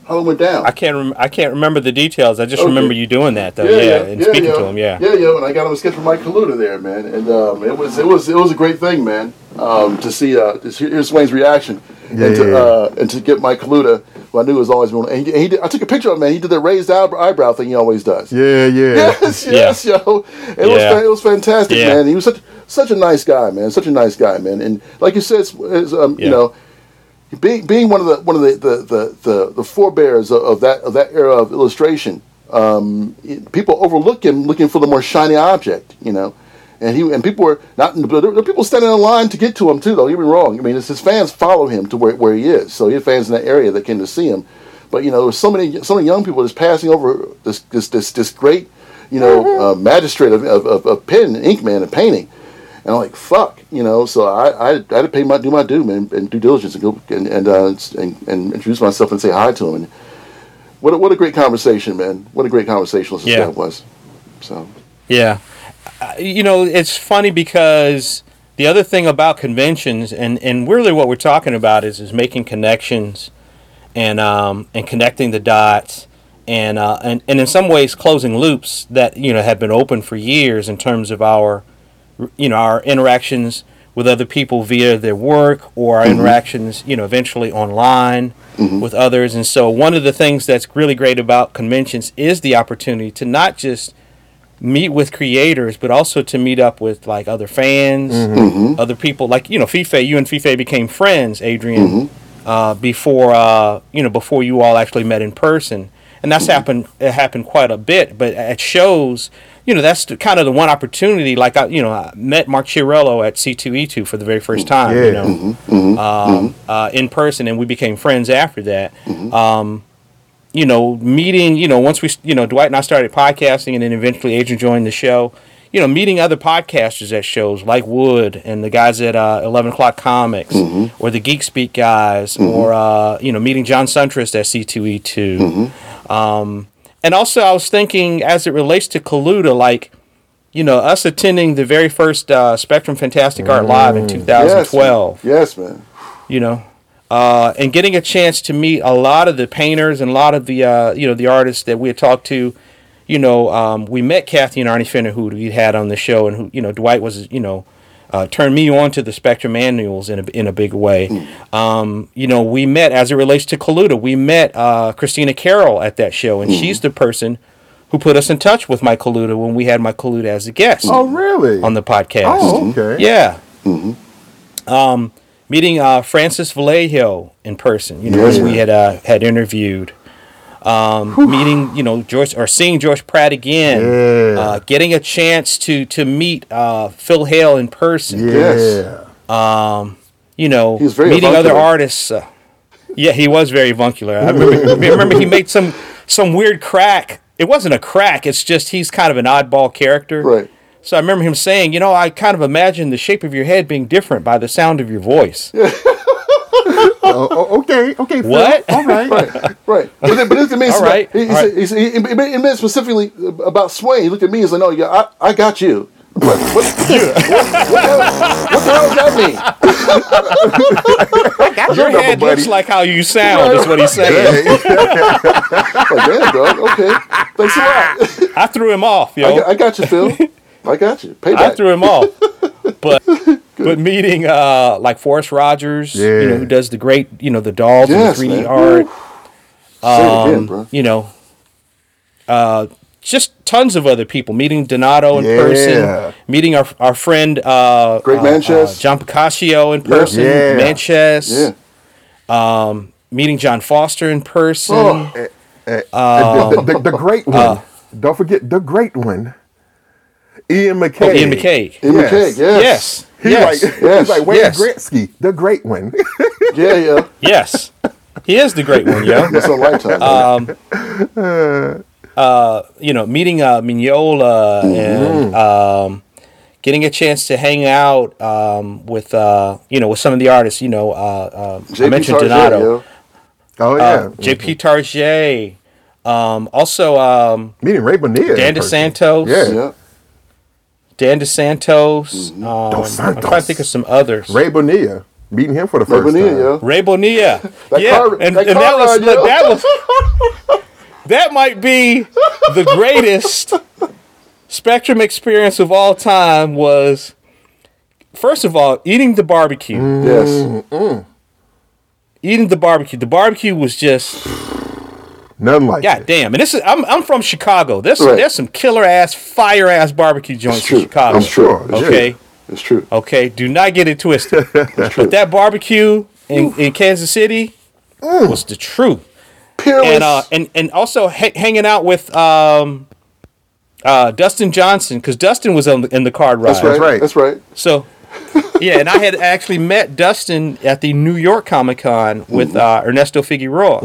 how it went down. I can't. Rem- I can't remember the details. I just Okay. remember you doing that though. Yeah, and speaking to him. Yeah. yeah, yeah. And I got him a sketch from Mike Kaluta there, man, and um, it was it was it was a great thing, man, um, to see uh, to hear Swain's reaction Yeah, and to yeah, yeah. uh, and to get Mike Kaluta, who I knew was always going. And he, he did, I took a picture of him, man. He did that raised eyebrow, eyebrow thing he always does. Yeah, yeah. (laughs) Yes, yes, yo. It was Yeah. fa- it was fantastic, Yeah. man. He was such such a nice guy, man. Such a nice guy, man. And like you said, it's, it's, um, Yeah. you know, being being one of the one of the the the, the, the forebears of, of that of that era of illustration, um, it- people overlook him looking for the more shiny object, you know. And he and people were not. There were people standing in line to get to him too. Though get me wrong. I mean, it's his fans follow him to where, where he is. So he had fans in that area that came to see him. But you know, there was so many so many young people just passing over this this this, this great you know uh, magistrate of, of, of, of pen and ink man and painting. And I'm like, fuck, you know. So I, I, I had to pay my do my due, man, and due diligence, and go and and, uh, and and introduce myself and say hi to him. And what a, what a great conversation, man. What a great conversationalist Yeah. guy was. So Yeah. You know, it's funny because the other thing about conventions, and, and really what we're talking about is, is making connections and, um, and connecting the dots and, uh, and, and in some ways closing loops that, you know, have been open for years in terms of our, you know, our interactions with other people via their work or our interactions, you know, eventually online with others. And so one of the things that's really great about conventions is the opportunity to not just meet with creators, but also to meet up with like other fans, other people. Like you know, Fiffe, you and Fiffe became friends, Adrian, uh, before uh, you know before you all actually met in person, and that's happened. It happened quite a bit, but at shows. You know that's the, kind of the one opportunity. Like I, you know, I met Mark Chiarello at C2E2 for the very first time. You Yeah. know, uh, uh, in person, and we became friends after that. Um, you know, meeting, you know, once we, you know, Dwight and I started podcasting, and then eventually Adrian joined the show. you know, meeting other podcasters at shows like Wood and the guys at uh, Eleven O'clock Comics, or the Geek Speak guys, or uh, you know, meeting John Suntrist at C two E two. Um, and also, I was thinking as it relates to Kaluta, like you know, us attending the very first uh, Spectrum Fantastic Art Live in Yes, 2012 man. Yes, man. you know, uh, and getting a chance to meet a lot of the painters and a lot of the uh, you know the artists that we had talked to. You know, um, we met Cathy and Arnie Fenner, who we had on the show, and who you know Dwight was you know uh, turned me on to the Spectrum annuals in a in a big way. Um, you know, we met as it relates to Kaluta. We met uh, Christina Carroll at that show, and she's the person who put us in touch with Mike Kaluta when we had Mike Kaluta as a guest Oh, really? on the podcast. Oh, okay. Yeah. Um, meeting uh, Francis Vallejo in person, you know, Yeah. who we had uh, had interviewed. Um, meeting, you know, George or seeing George Pratt again. Yeah. Uh, getting a chance to to meet uh, Phil Hale in person. Yeah. Yes. You know, He was very meeting other artists. Uh, yeah, he was very avuncular. I remember, I remember he made some some weird crack. It wasn't a crack. It's just he's kind of an oddball character. Right. So I remember him saying, you know, I kind of imagine the shape of your head being different by the sound of your voice. (laughs) Oh, oh, okay. Okay. Phil. What? All (laughs) right. Right. But then, but then it means All right, He, he, all said- he, he, he, he meant specifically about Sway. He looked at me and said, "No, yeah, I, I got you." (laughs) What, what, what, what, the hell, what the hell does that mean? Your head buddy. looks like how you sound, is what he's saying. Like, damn, dog. Okay. Thanks a lot. I threw him off, I, yo. got, I got you, Phil. I got you. Payback. I threw him off. (laughs) But but meeting uh like Forest Rogers, you know, who does the great, you know, the dolls Yes, and the 3D man. art, again, um, you know, uh just tons of other people. Meeting Donato in Yeah. person, meeting our our friend uh, Great uh, Manchess. uh, John Picacio in person, Yeah. Manchess. Yeah. Um, meeting John Foster in person. Oh. the, the, the, the great one. Don't forget the great one. Ian McCaig. Oh, Ian McCaig. Ian Yes. McCaig. Yes. Yes. He's yes. like, Yes. he's like Wayne Yes. Gretzky, the great one. (laughs) Yeah. Yeah. yes. He is the great one, yo. That's a lifetime. man. you know, meeting uh, Mignola and um, getting a chance to hang out um, with uh, you know with some of the artists. You know, uh, uh, I JP mentioned Sargent, Donato, yo. Oh yeah. uh, JP Targete, um, also um, Meeting Ray Bonilla. in Dan person. Dos Santos, Yeah. Yeah. Dan Dos Santos. Um, Dos I'm trying to think of some others. Ray Bonilla. Meeting him for the Ray first Bonilla, time. yo. Ray Bonilla. (laughs) That yeah, car- and, that and that was ride, yo. that was (laughs) that might be the (laughs) greatest Spectrum experience of all time. Was first of all eating the barbecue. Yes. Eating the barbecue. The barbecue was just Nothing like god it. damn. And this is I'm I'm from Chicago. There's Right. there's some killer ass fire ass barbecue joints in. Chicago. True. Sure, It's true. Okay. It's true. Okay, do not get it twisted. (laughs) but that barbecue in, in Kansas City was the truth. Peerless. and uh, and and also ha- hanging out with um, uh, Dustin Johnson because Dustin was on the, in the card ride. That's right. right. That's right. So yeah, and I had actually met Dustin at the New York Comic Con with uh, Ernesto Figueroa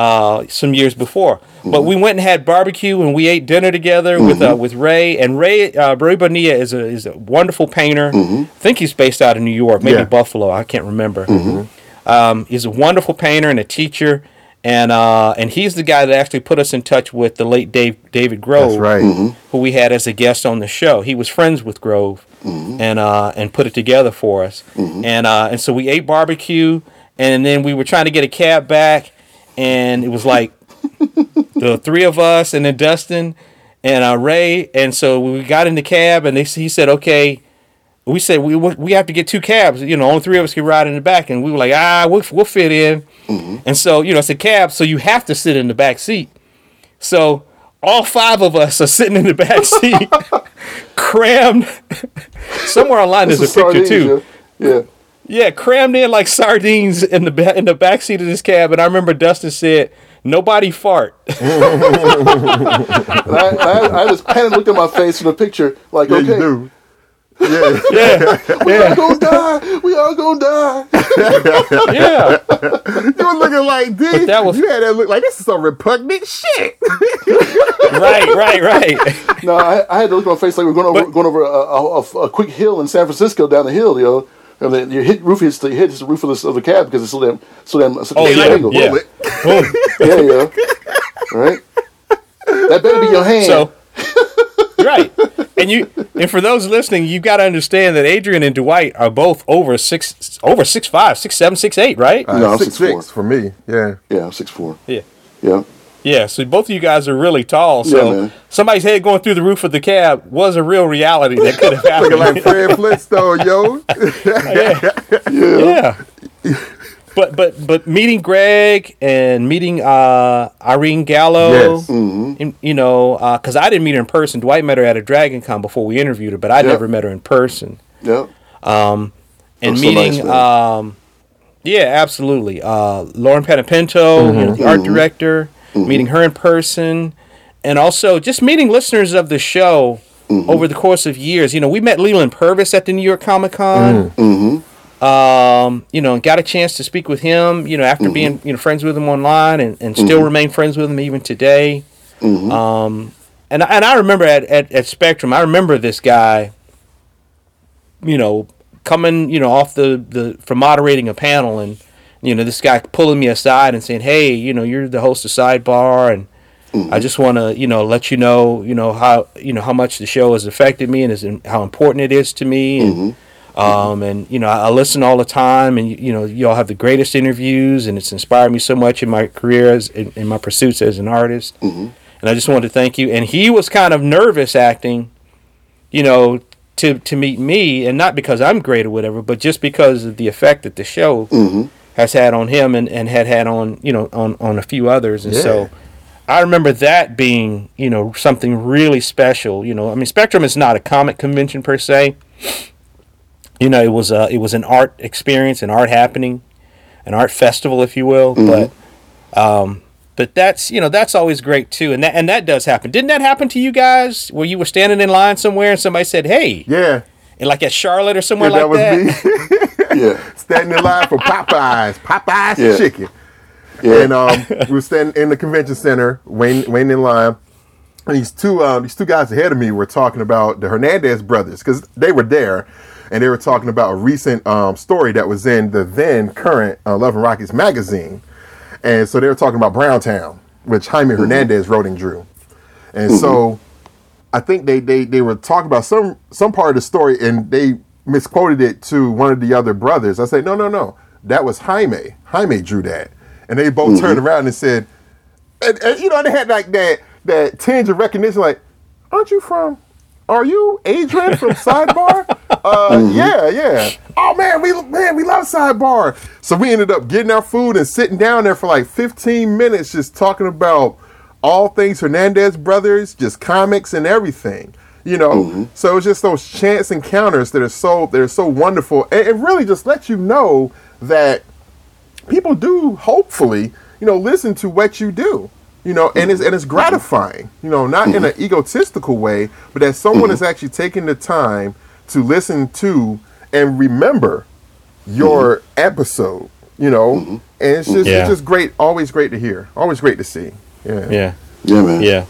uh, some years before. But we went and had barbecue and we ate dinner together with uh, with Ray and Ray uh, Ray Bonilla is a is a wonderful painter. I think he's based out of New York, maybe Yeah. Buffalo. I can't remember. Um, he's a wonderful painter and a teacher. And uh, and he's the guy that actually put us in touch with the late Dave David Grove right. who we had as a guest on the show. He was friends with Grove, and uh, and put it together for us. And uh, and so we ate barbecue, and then we were trying to get a cab back, and it was like the three of us, and then Dustin and uh, Ray. And so we got in the cab, and they he said, okay. We said we we have to get two cabs. You know, only three of us can ride in the back, and we were like, ah, we'll, we'll fit in. And so you know, it's a cab, so you have to sit in the back seat. So all five of us are sitting in the back (laughs) seat, crammed. (laughs) Somewhere online there's a picture too. Yeah. Yeah, crammed in like sardines in the ba- in the back seat of this cab. And I remember Dustin said, "Nobody fart." (laughs) I, I, I just panicked, looked at my face in the picture, like, Yeah, okay, you do. Yeah, Yeah, (laughs) We all gonna die. We all gonna die. (laughs) yeah. you were looking like, this. that was- you had that look like this is some repugnant shit. right, right, right. No, I, I had to look at my face like we're going over But- going over a, a, a, a quick hill in San Francisco down the hill, you know. And then your hit roof hits the hits the roof of the, of the cab because it's so damn so damn such Oh, a yeah, angle. yeah. Boom. (laughs) yeah, yeah. Right. That better be your hand. So, (laughs) right, and you and for those listening, you've got to understand that Adrian and Dwight are both over six, over six five, six seven, six eight, right? No, I'm six 6'4". for me. Yeah. yeah, I'm six four. Yeah. Yeah. Yeah, so both of you guys are really tall. So Yeah, somebody's head going through the roof of the cab was a real reality that could have happened. (laughs) Looking like Fred Flintstone, yo. (laughs) yeah. But but but meeting Greg and meeting uh, Irene Gallo, Yes. and, you know, because I didn't meet her in person. Dwight met her at a Dragon Con before we interviewed her, but I Yeah. never met her in person. Yeah. and was so meeting nice, um yeah absolutely uh lauren panepinto you know, the art director Mm-hmm. meeting her in person and also just meeting listeners of the show mm-hmm. over the course of years. You know we met leland purvis at the new york comic-con mm. mm-hmm. um you know and got a chance to speak with him you know after being you know friends with him online and, and still remain friends with him even today. Um and, and i remember at, at, at spectrum i remember this guy you know, coming, you know, off the, the from moderating a panel and you know, this guy pulling me aside and saying, Hey, you know, you're the host of Sidebar and I mm-hmm. just wanna, you know, let you know, you know, how you know, how much the show has affected me and is how important it is to me and mm-hmm. um and you know, I, I listen all the time and you, you know, you all have the greatest interviews and it's inspired me so much in my career as in, in my pursuits as an artist. Mm-hmm. And I just wanted to thank you. And he was kind of nervous acting, you know, to to meet me, and not because I'm great or whatever, but just because of the effect that the show has had on him and, and had had on you know on on a few others, and Yeah. so I remember that being you know something really special. You know, I mean, Spectrum is not a comic convention per se. You know, it was a it was an art experience, an art happening, an art festival, if you will. But um, but that's you know that's always great too, and that and that does happen. Didn't that happen to you guys where you were standing in line somewhere and somebody said, "Hey," Yeah. And like at Charlotte or somewhere that like was that? me. (laughs) (laughs) Yeah. standing in line for Popeyes, Popeyes Yeah. chicken. Yeah. And um, we were standing in the convention center, waiting, waiting in line. And these two, um, these two guys ahead of me were talking about the Hernandez brothers because they were there, and they were talking about a recent um, story that was in the then current uh, Love and Rockets magazine. And so they were talking about Browntown, which Jaime Hernandez wrote and drew. And so I think they, they they were talking about some some part of the story and they misquoted it to one of the other brothers. I said, no, no, no, that was Jaime. Jaime drew that, and they both turned around and said, and, and, you know they had like that that tinge of recognition, like, aren't you from? Are you Adrian from (laughs) Sidebar? uh, yeah, yeah. Oh man, we man we love Sidebar. So we ended up getting our food and sitting down there for like 15 minutes, just talking about all things Hernandez brothers, just comics and everything. You know, mm-hmm. so it's just those chance encounters that are so that are so wonderful, and it really just lets you know that people do hopefully you know listen to what you do you know? And it's and it's mm-hmm. gratifying you know? Not in an mm-hmm. egotistical way but that someone is actually taking the time to listen to and remember your episode you know? And it's just Yeah. it's just great always great to hear always great to see yeah Yeah, Yeah, man. yeah,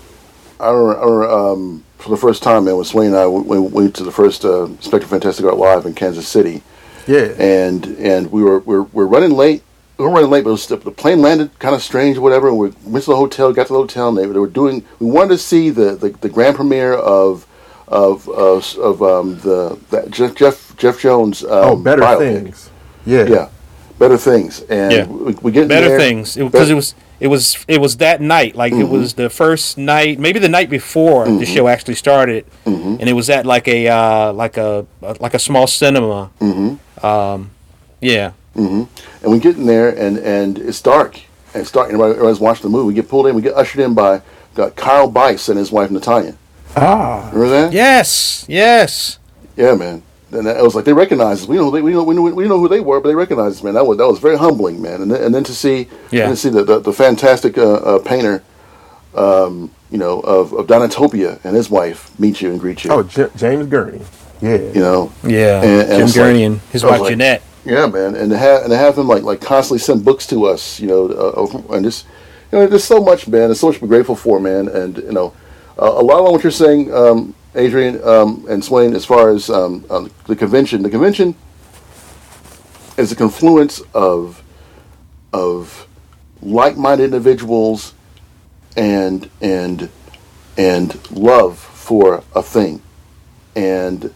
I remember, I remember um, for the first time, man, when Swain and I we, we went to the first uh, Spectrum Fantastic Art Live in Kansas City, yeah and and we were we're, we're running late. We were running late, but it was, the plane landed kind of strange or whatever. And we went to the hotel, got to the hotel, and they, they were doing. We wanted to see the, the, the grand premiere of of of, of um, the that Jeff Jeff Jeff Jones. Um, oh better biopic. things yeah Yeah, better things. And Yeah. we, we get better there, things because it was it was it was that night like it was the first night maybe the night before the show actually started. And it was at like a uh, like a like a small cinema. Um, yeah. And we get in there and and it's dark. And it's dark. And everybody, everybody's watching the movie. We get pulled in. We get ushered in by got kyle bice and his wife natalia. Ah. Remember that? Yes. Yes. Yeah man and it was like they recognized us. We know who they, we know we know, we know who they were, but they recognized us, man. That was that was very humbling, man. And then, and then to see Yeah. and to see the the, the fantastic uh, uh, painter, um, you know, of, of Dinotopia and his wife meet you and greet you. oh J- James Gurney Yeah. You know. Yeah, And- and Jim it's like- Gurney and his wife like- Jeanette. Yeah, man, and to have and to have them like like constantly send books to us, you know, uh, and just you know, there's so much, man. There's so much to be grateful for, man. And you know, uh, a lot of what you're saying, um, Adrian um, and Swain, as far as um, um, the convention, the convention is a confluence of of like-minded individuals and and and love for a thing, and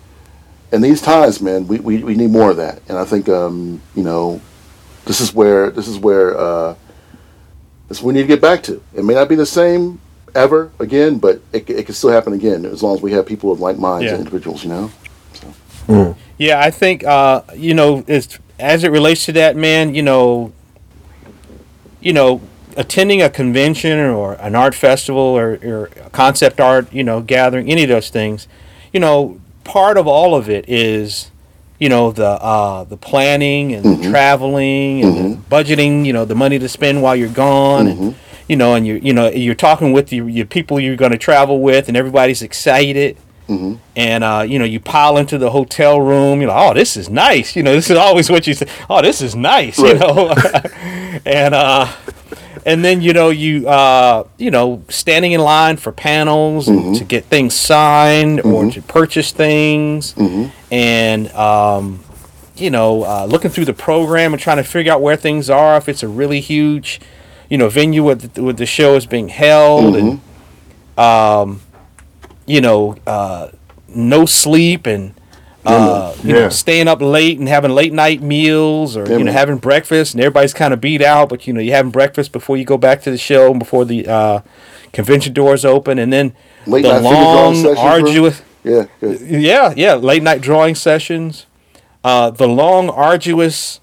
in these times, man, we, we, we need more of that. And I think, um, you know, this is where this is where uh, this we need to get back to. It may not be the same ever again, but it, it can still happen again as long as we have people of like minds Yeah. and individuals. You know. Yeah, I think uh, you know, as as it relates to that, man, you know, you know, attending a convention or an art festival or, or a concept art, you know, gathering, any of those things, you know, part of all of it is, you know, the uh, the planning and the traveling and the budgeting, you know, the money to spend while you're gone, and, you know, and you you know you're talking with your, your people you're going to travel with, and everybody's excited. And uh, you know you pile into the hotel room you know oh this is nice. You know this is always what you say oh this is nice you know? (laughs) And uh and then you know you uh you know standing in line for panels and to get things signed or to purchase things. And um you know uh, looking through the program and trying to figure out where things are if it's a really huge you know venue where the, where the show is being held and um you know uh no sleep and uh, you Yeah. know, staying up late and having late night meals, or Yeah, you know, man. having breakfast, and everybody's kind of beat out, but you know, you're having breakfast before you go back to the show, and before the uh, convention doors open, and then Late the night figure drawing long, bro? arduous, Yeah. Good. yeah, yeah, late night drawing sessions, uh, the long, arduous,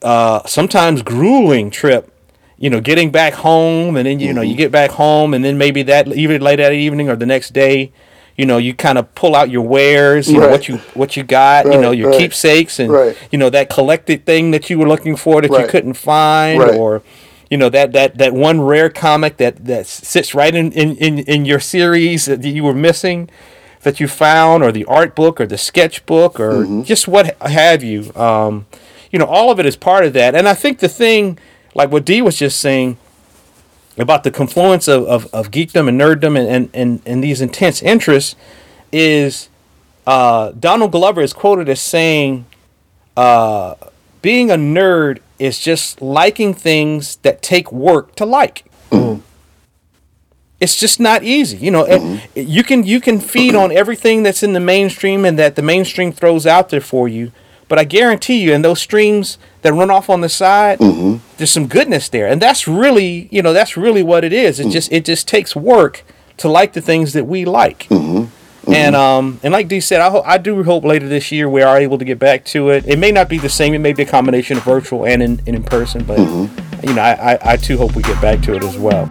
uh, sometimes grueling trip. You know, getting back home, and then you know you get back home, and then maybe that even late that evening or the next day, you know, you kind of pull out your wares, you know what you what you got, you know your right. keepsakes, and Right. you know that collected thing that you were looking for that you couldn't find, Right. or you know that that that one rare comic that that sits right in in in, in your series that you were missing that you found or the art book or the sketchbook or Mm-hmm. just what have you um, you know all of it is part of that and i think the thing like what dee was just saying about the confluence of, of, of geekdom and nerddom and, and, and, and these intense interests is uh, donald glover is quoted as saying uh, being a nerd is just liking things that take work to like. It's just not easy you know and you can you can feed on everything that's in the mainstream and that the mainstream throws out there for you but i guarantee you in those streams that run off on the side mm-hmm. there's some goodness there. And that's really you know that's really what it is. It mm. just it just takes work to like the things that we like. Mm-hmm. Mm-hmm. And um and like Dee said, I, ho- I do hope later this year we are able to get back to it. It may not be the same. It may be a combination of virtual and in, and in person, but you know I, I I too hope we get back to it as well.